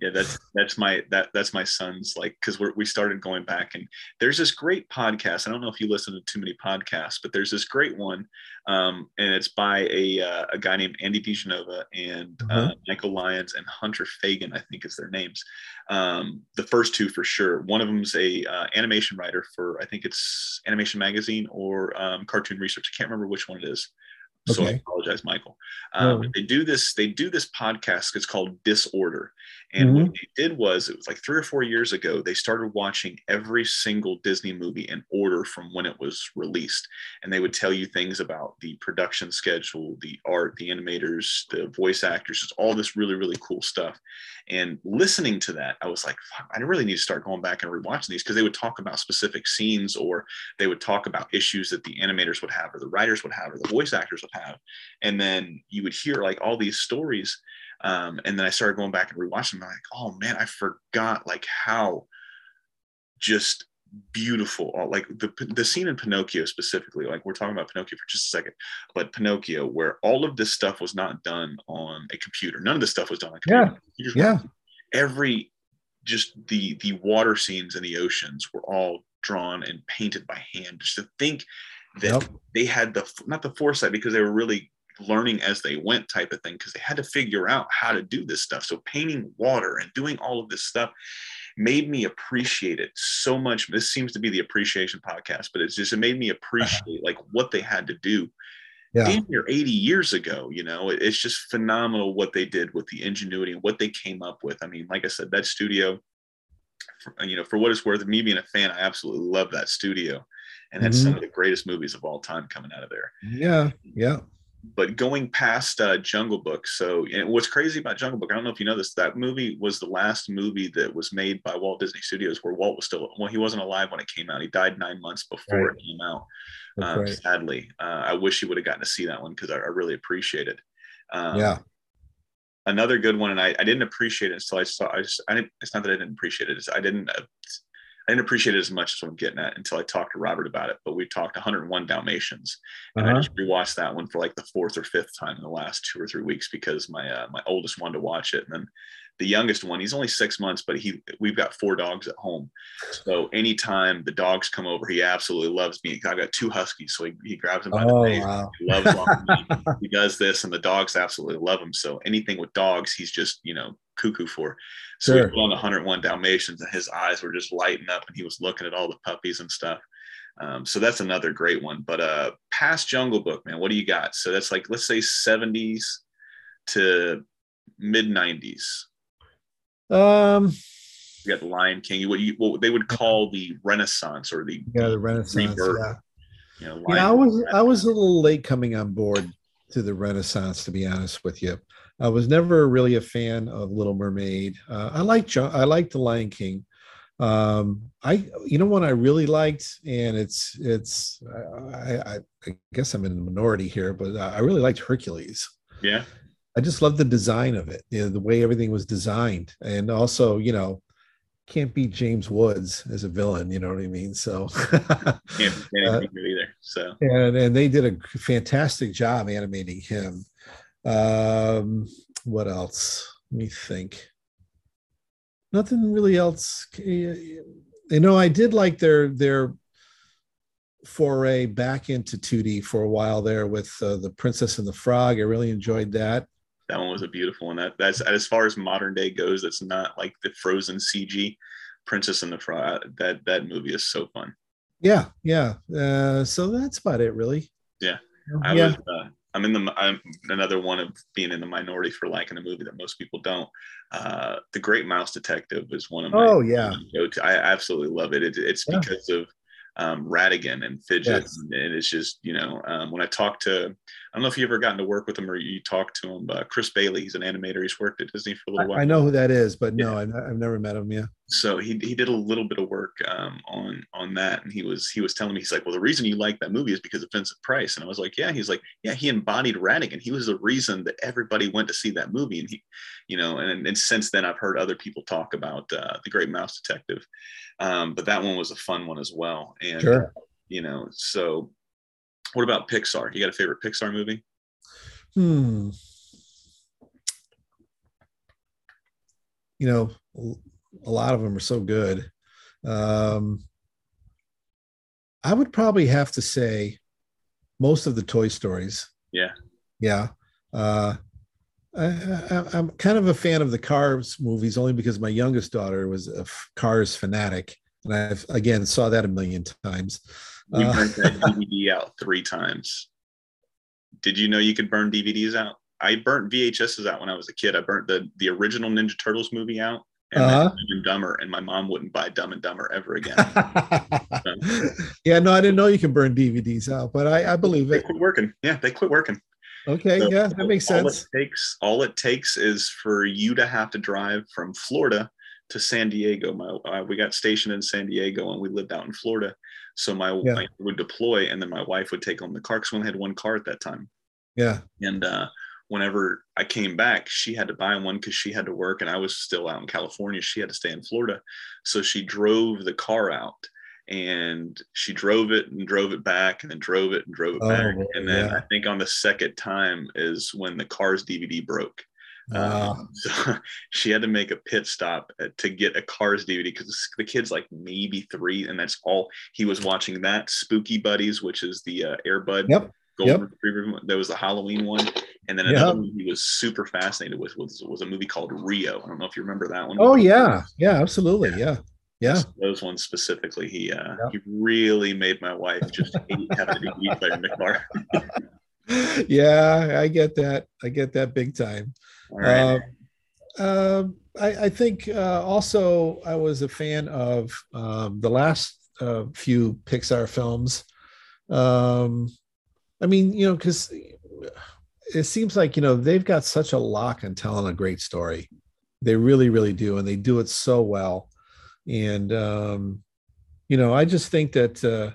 yeah that's that's my that that's my son's like because we we started going back and there's this great podcast i don't know if you listen to too many podcasts but there's this great one um, and it's by a, uh, a guy named andy dijanova and mm-hmm. uh, michael lyons and hunter fagan i think is their names um, the first two for sure one of them's a uh, animation writer for i think it's animation magazine or um, cartoon research i can't remember which one it is so okay. I apologize, Michael. Um. They do this. They do this podcast. It's called Disorder, and mm-hmm. what they did was, it was like three or four years ago, they started watching every single Disney movie in order from when it was released. And they would tell you things about the production schedule, the art, the animators, the voice actors, just all this really, really cool stuff. And listening to that, I was like, I really need to start going back and rewatching these because they would talk about specific scenes or they would talk about issues that the animators would have or the writers would have or the voice actors would have. And then you would hear like all these stories um, and then I started going back and rewatching them. I'm like, oh man, I forgot like how just beautiful like the the scene in pinocchio specifically like we're talking about pinocchio for just a second but pinocchio where all of this stuff was not done on a computer none of this stuff was done on a computer yeah, yeah. every just the the water scenes in the oceans were all drawn and painted by hand just to think that yep. they had the not the foresight because they were really learning as they went type of thing because they had to figure out how to do this stuff. So painting water and doing all of this stuff made me appreciate it so much. This seems to be the appreciation podcast, but it's just it made me appreciate like what they had to do. Yeah. Damn near 80 years ago, you know, it's just phenomenal what they did with the ingenuity and what they came up with. I mean, like I said, that studio, for, you know, for what it's worth, me being a fan, I absolutely love that studio and that's mm-hmm. some of the greatest movies of all time coming out of there. Yeah, yeah but going past uh, Jungle Book, so and what's crazy about Jungle Book, I don't know if you know this, that movie was the last movie that was made by Walt Disney Studios where Walt was still well, he wasn't alive when it came out. He died nine months before right. it came out. Um, right. Sadly, uh, I wish he would have gotten to see that one because I, I, really appreciate it. Um, yeah. another good one, and I, I didn't appreciate it until I saw. I just I didn't. It's not that I didn't appreciate it. It's, I didn't. I didn't appreciate it as much as what I'm getting at until I talked to Robert about it. But we talked 101 Dalmatians, and uh-huh. I just rewatched that one for like the fourth or fifth time in the last two or three weeks because my uh, my oldest wanted to watch it, and then the youngest one, he's only six months, but he we've got four dogs at home. So anytime the dogs come over, he absolutely loves me. I've got two huskies, so he, he grabs them by oh, the face. Wow. He loves me. he does this, and the dogs absolutely love him. So anything with dogs, he's just you know cuckoo for. So sure. we put on 101 Dalmatians, and his eyes were just lighting up, and he was looking at all the puppies and stuff. Um, so that's another great one. But uh, past Jungle Book, man, what do you got? So that's like let's say 70s to mid 90s. Um, you got the Lion King, what you what they would call the Renaissance or the yeah the Renaissance. Rebirth. Yeah, you know, yeah. I was I was a little late coming on board to the Renaissance, to be honest with you. I was never really a fan of Little Mermaid. Uh, I like I like the Lion King. Um, I you know what I really liked, and it's it's I, I, I guess I'm in the minority here, but I really liked Hercules. Yeah. I just love the design of it, you know, the way everything was designed, and also, you know, can't beat James Woods as a villain. You know what I mean? So can't uh, either. So and and they did a fantastic job animating him. Um, what else? Let me think. Nothing really else. You know, I did like their their foray back into 2D for a while there with uh, the Princess and the Frog. I really enjoyed that that one was a beautiful one. That that's as far as modern day goes. That's not like the Frozen CG Princess and the Frog. That that movie is so fun. Yeah, yeah. Uh, so that's about it, really. Yeah, I yeah. was. Uh, I'm in the. I'm another one of being in the minority for liking a movie that most people don't. Uh, the Great Mouse Detective is one of my. Oh yeah. I absolutely love it. it it's yeah. because of um, Ratigan and Fidget. Yes. And, it's just, you know, um, when I talk to, I don't know if you ever gotten to work with him or you talked to him, but Chris Bailey, he's an animator. He's worked at Disney for a little while. I know who that is, but no, yeah. I've, never met him. Yeah. So he, he did a little bit of work um, on, on that. And he was, he was telling me, he's like, well, the reason you like that movie is because of Vincent Price. And I was like, yeah, he's like, yeah, he embodied Ratigan. He was the reason that everybody went to see that movie. And he, you know, and, and since then I've heard other people talk about uh, the great mouse detective. Um, but that one was a fun one as well. And, sure you know so what about pixar you got a favorite pixar movie hmm you know a lot of them are so good um i would probably have to say most of the toy stories yeah yeah uh I, am kind of a fan of the Cars movies only because my youngest daughter was a Cars fanatic, and I've again saw that a million times. We uh, burnt that DVD out three times. Did you know you could burn DVDs out? I burnt VHSs out when I was a kid. I burnt the the original Ninja Turtles movie out and uh-huh. Dumb and Dumber, and my mom wouldn't buy Dumb and Dumber ever again. yeah, no, I didn't know you can burn DVDs out, but I, I believe they it. quit working. Yeah, they quit working. Okay, so yeah, that makes all sense. It takes all it takes is for you to have to drive from Florida to San Diego. My uh, we got stationed in San Diego, and we lived out in Florida. So my yeah. wife would deploy, and then my wife would take on the car because we only had one car at that time. Yeah. And uh, whenever I came back, she had to buy one because she had to work, and I was still out in California. She had to stay in Florida, so she drove the car out, and she drove it and drove it back, and then drove it and drove it oh, back, and then yeah. I think on the second time is when the Cars DVD broke. Uh, so she had to make a pit stop to get a Cars DVD because the kid's like maybe three, and that's all he was watching. That Spooky Buddies, which is the uh, Air Bud yep. Golden yep. Retriever. That was the Halloween one, and then another yep. he was super fascinated with was, was a movie called Rio. I don't know if you remember that one. Oh yeah, yeah, absolutely, yeah. Yeah, those ones specifically. He uh, yep. he really made my wife just hate having DVD player in yeah, I get that. I get that big time. Uh, uh, I, I, think uh, also I was a fan of um, the last uh, few Pixar films. Um, I mean, you know, because it seems like you know they've got such a lock on telling a great story. They really, really do, and they do it so well. And um, you know, I just think that uh,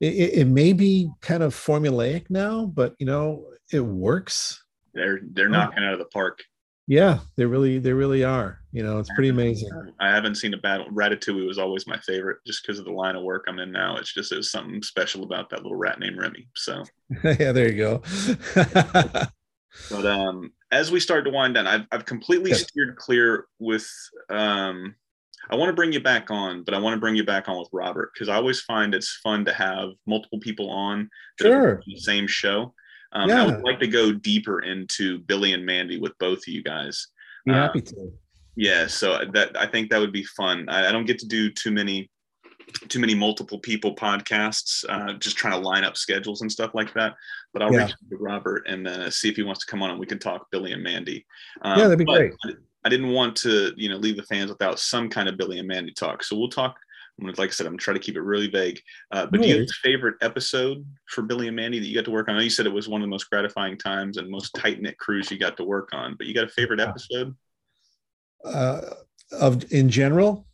it, it may be kind of formulaic now, but you know, it works they're they're oh. knocking out of the park. Yeah, they really they really are. You know, it's pretty amazing. I haven't seen a bad one. Ratatouille was always my favorite, just because of the line of work I'm in now. It's just there's something special about that little rat named Remy. So yeah, there you go. but um, as we start to wind down, I've I've completely steered clear with um. I want to bring you back on, but I want to bring you back on with Robert because I always find it's fun to have multiple people on sure. the same show. Um, yeah. I would like to go deeper into Billy and Mandy with both of you guys. Be um, happy to. Yeah, so that I think that would be fun. I, I don't get to do too many too many multiple people podcasts, uh, just trying to line up schedules and stuff like that. But I'll yeah. reach out to Robert and uh, see if he wants to come on and we can talk Billy and Mandy. Um, yeah, that'd be great. I didn't want to, you know, leave the fans without some kind of Billy and Mandy talk. So we'll talk like I said, I'm trying to keep it really vague. Uh, but do you have a favorite episode for Billy and Mandy that you got to work on? I know you said it was one of the most gratifying times and most tight knit crews you got to work on, but you got a favorite episode? Uh, of in general?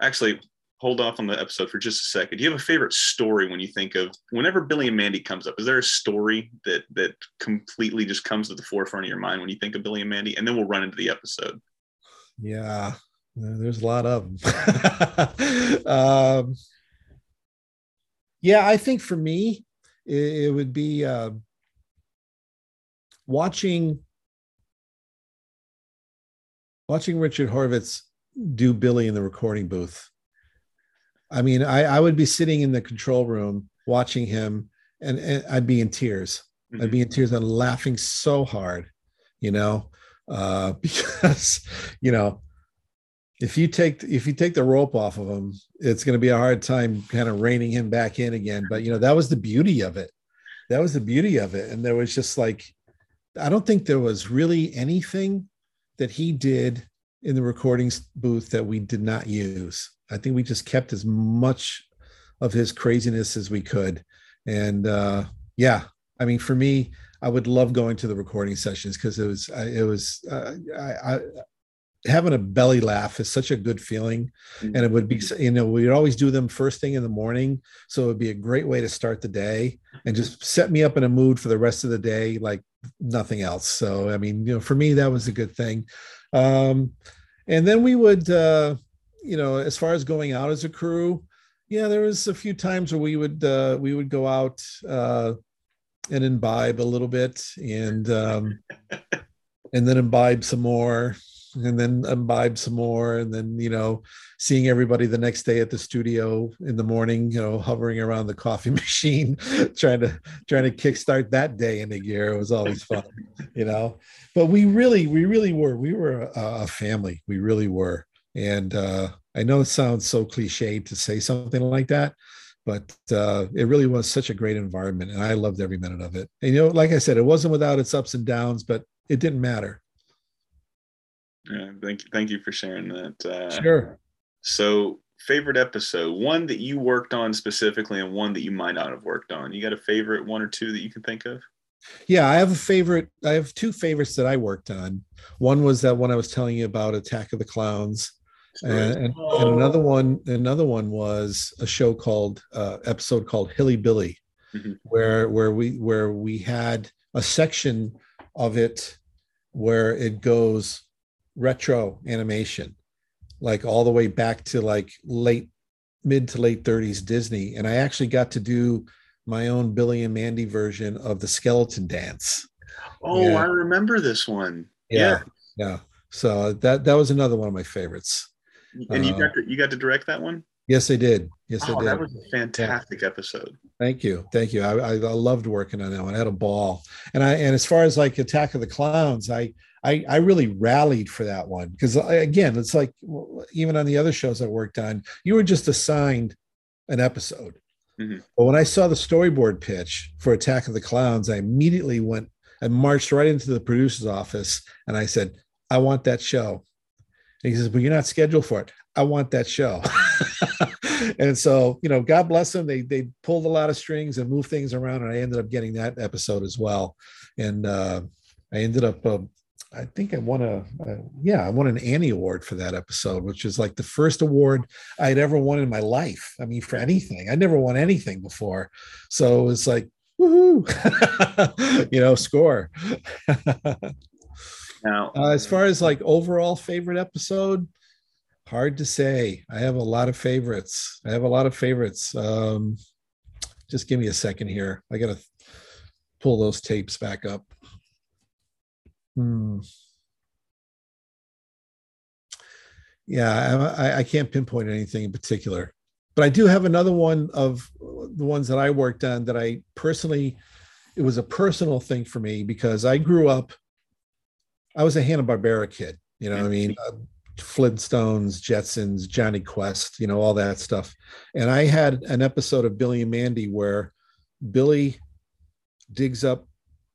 Actually, hold off on the episode for just a second. Do you have a favorite story when you think of whenever Billy and Mandy comes up? Is there a story that that completely just comes to the forefront of your mind when you think of Billy and Mandy? And then we'll run into the episode. Yeah, there's a lot of them. um, yeah, I think for me, it, it would be uh, watching watching Richard Horvitz do Billy in the recording booth. I mean, I, I would be sitting in the control room watching him, and, and I'd be in tears. Mm-hmm. I'd be in tears and laughing so hard, you know, uh, because you know if you take if you take the rope off of him, it's going to be a hard time kind of reining him back in again. But you know that was the beauty of it. That was the beauty of it, and there was just like, I don't think there was really anything that he did in the recording booth that we did not use. I think we just kept as much of his craziness as we could, and uh, yeah, I mean, for me, I would love going to the recording sessions because it was it was uh, I, I having a belly laugh is such a good feeling. And it would be mm-hmm. you know we'd always do them first thing in the morning. So it would be a great way to start the day and just set me up in a mood for the rest of the day like nothing else. So i mean you know for me that was a good thing. Um and then we would uh you know as far as going out as a crew yeah there was a few times where we would uh we would go out uh and imbibe a little bit and um and then imbibe some more and then imbibe some more and then you know seeing everybody the next day at the studio in the morning you know hovering around the coffee machine trying to trying to kickstart that day in the gear. It was always fun you know? But we really we really were we were a, a family. We really were. And uh i know it sounds so cliched to say something like that but uh, it really was such a great environment and i loved every minute of it. And you know like i said it wasn't without its ups and downs but it didn't matter yeah, thank you, thank you for sharing that. Uh, sure. So, favorite episode, one that you worked on specifically, and one that you might not have worked on. You got a favorite one or two that you can think of? Yeah, I have a favorite. I have two favorites that I worked on. One was that one I was telling you about, Attack of the Clowns, and, and, and, another one. Another one was a show called uh, episode called Hilly Billy, mm-hmm. where where we where we had a section of it where it goes retro animation, like all the way back to like late mid to late 30s Disney. And I actually got to do my own Billy and Mandy version of the skeleton dance. Oh, yeah. I remember this one. Yeah. Yeah. yeah. So that that was another one of my favorites. And you uh, got to, you got to direct that one? Yes, I did. Yes, oh, I did. That was a fantastic yeah. episode. Thank you, thank you. I, I, I loved working on that one. I had a ball. And I and as far as like Attack of the Clowns, I I, I really rallied for that one because again, it's like even on the other shows I worked on, you were just assigned an episode. Mm-hmm. But when I saw the storyboard pitch for Attack of the Clowns, I immediately went and marched right into the producer's office and I said, I want that show. And he says, But you're not scheduled for it. I want that show. and so, you know, God bless them. They they pulled a lot of strings and moved things around, and I ended up getting that episode as well. And uh, I ended up uh, I think I won a, a, yeah, I won an Annie Award for that episode, which is like the first award I'd ever won in my life. I mean, for anything, I never won anything before, so it was like, woohoo, you know, score. Now, uh, as far as like overall favorite episode, hard to say. I have a lot of favorites. I have a lot of favorites. Um, just give me a second here. I got to pull those tapes back up. Hmm. Yeah, I, I can't pinpoint anything in particular, but I do have another one of the ones that I worked on that I personally, it was a personal thing for me because I grew up, I was a Hanna Barbera kid. You know, what I mean, uh, Flintstones, Jetsons, Jonny Quest, you know, all that stuff. And I had an episode of Billy and Mandy where Billy digs up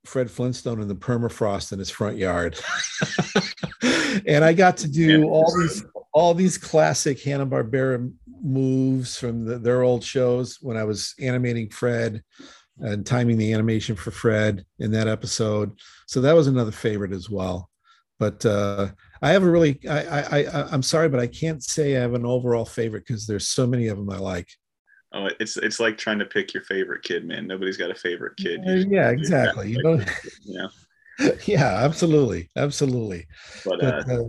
Fred Flintstone in the permafrost in his front yard. and I got to do all these all these classic Hanna-Barbera moves from the, their old shows when I was animating Fred and timing the animation for Fred in that episode. So that was another favorite as well. But uh, I have a really I, I I I'm sorry, but I can't say I have an overall favorite because there's so many of them I like. Oh, it's it's like trying to pick your favorite kid, man. Nobody's got a favorite kid. yeah, exactly. You know, yeah. yeah, absolutely, absolutely. But, but uh, uh,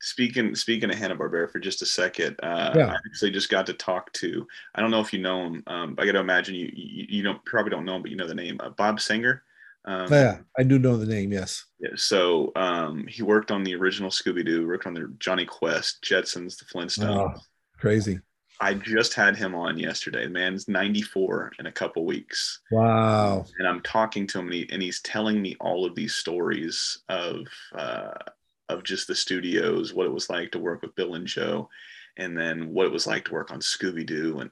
speaking speaking of Hanna Barbera for just a second, uh, yeah. I actually just got to talk to. I don't know if you know him. Um, I got to imagine you, you, you don't probably don't know him, but you know the name uh, Bob Singer. Um, yeah, I do know the name. Yes. Yeah. So um, he worked on the original Scooby Doo, worked on the Jonny Quest, Jetsons, the Flintstones. Oh, crazy. I just had him on yesterday. The man's 94 in a couple weeks. Wow. And I'm talking to him and, he, and he's telling me all of these stories of uh, of just the studios, what it was like to work with Bill and Joe, and then what it was like to work on Scooby Doo. And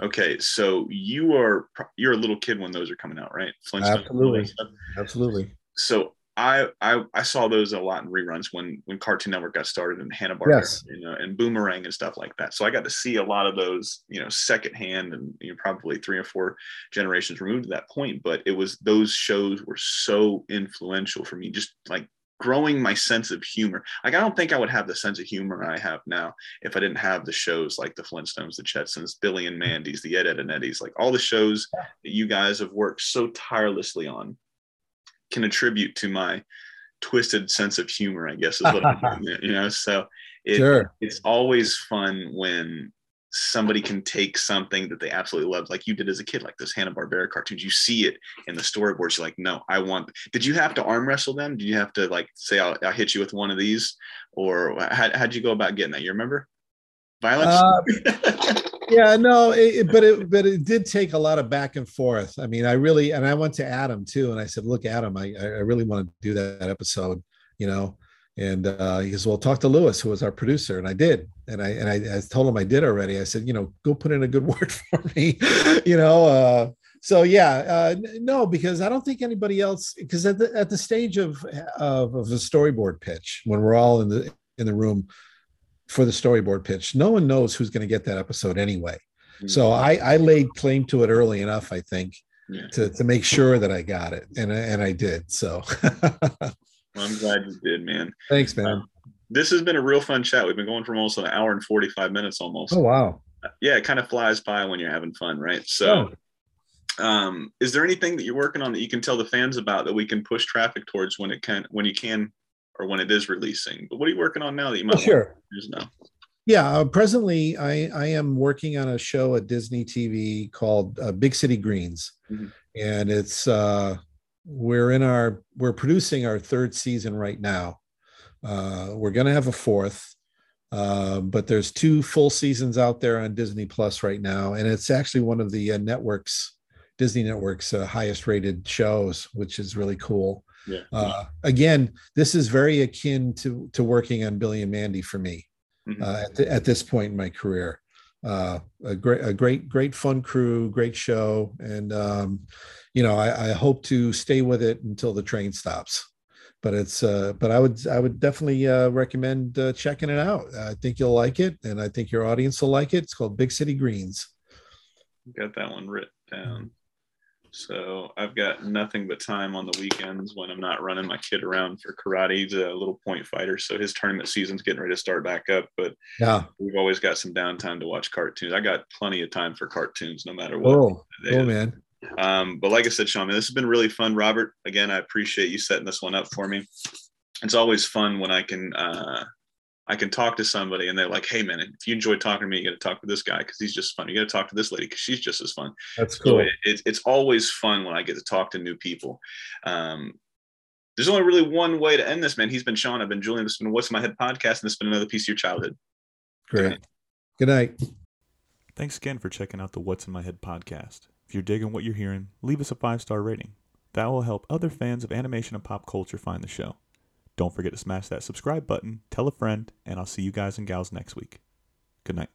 okay, so you are you're a little kid when those are coming out, right? Absolutely. Absolutely. So I, I I saw those a lot in reruns when when Cartoon Network got started and Hanna Barbera, yes. you know, and Boomerang and stuff like that. So I got to see a lot of those, you know, secondhand and you know probably three or four generations removed at that point. But it was those shows were so influential for me, just like growing my sense of humor. Like I don't think I would have the sense of humor I have now if I didn't have the shows like the Flintstones, the Jetsons, Billy and Mandy's, the Ed, Edd n Eddys, like all the shows that you guys have worked so tirelessly on can attribute to my twisted sense of humor, I guess is what I'm doing, you know. So it, sure. it's always fun when somebody can take something that they absolutely love, like you did as a kid, like those Hanna Barbera cartoons. You see it in the storyboards. You're like, no, I want. Did you have to arm wrestle them? Did you have to like say, I'll, I'll hit you with one of these, or how how'd you go about getting that? You remember? Violence. Uh, yeah, no, it, but it but it did take a lot of back and forth. I mean, I really and I went to Adam too, and I said, "Look, Adam, I I really want to do that episode," you know. And uh, he goes, "Well, talk to Lewis, who was our producer," and I did. And I and I, I told him I did already. I said, "You know, go put in a good word for me," you know. Uh, so yeah, uh, no, because I don't think anybody else. Because at the at the stage of of, of the storyboard pitch, when we're all in the in the room for the storyboard pitch. No one knows who's going to get that episode anyway. Mm-hmm. So I, I laid claim to it early enough, I think, yeah. to, to make sure that I got it. And, and I did. So well, I'm glad you did, man. Thanks, man. Um, this has been a real fun chat. We've been going for almost an hour and 45 minutes almost. Oh, wow. Yeah, it kind of flies by when you're having fun, right? So, oh. um, is there anything that you're working on that you can tell the fans about that we can push traffic towards when it can, when you can or when it is releasing. But what are you working on now that you might sure. know? Yeah, uh, presently I, I am working on a show at Disney TV called uh, Big City Greens, mm-hmm. and it's uh, we're in our we're producing our third season right now. Uh, we're going to have a fourth, uh, but there's two full seasons out there on Disney Plus right now, and it's actually one of the uh, networks, Disney Network's uh, highest rated shows, which is really cool. Yeah. Uh, again, this is very akin to to working on Billy and Mandy for me mm-hmm. uh, at, the, at, this point in my career. Uh, a great, a great, great fun crew, great show, and um, you know, I, I, hope to stay with it until the train stops. But it's, uh, but I would, I would definitely uh, recommend uh, checking it out. I think you'll like it, and I think your audience will like it. It's called Big City Greens. Got that one written down. So I've got nothing but time on the weekends when I'm not running my kid around for karate. He's a little point fighter, so his tournament season's getting ready to start back up. But yeah, we've always got some downtime to watch cartoons. I got plenty of time for cartoons, no matter what. Oh, oh man. Um, but like I said, Shaun, this has been really fun. Robert, again, I appreciate you setting this one up for me. it's always fun when I can uh, I can talk to somebody and they're like, "Hey, man, if you enjoy talking to me, you got to talk to this guy because he's just fun. You got to talk to this lady because she's just as fun." That's cool. So it, it, it's always fun when I get to talk to new people. Um, there's only really one way to end this, man. He's been Shaun. I've been Julian. This has been What's in My Head podcast, and this has been another piece of your childhood. Great. Good night. Thanks again for checking out the What's in My Head podcast. If you're digging what you're hearing, leave us a five star rating. That will help other fans of animation and pop culture find the show. Don't forget to smash that subscribe button, tell a friend, and I'll see you guys and gals next week. Good night.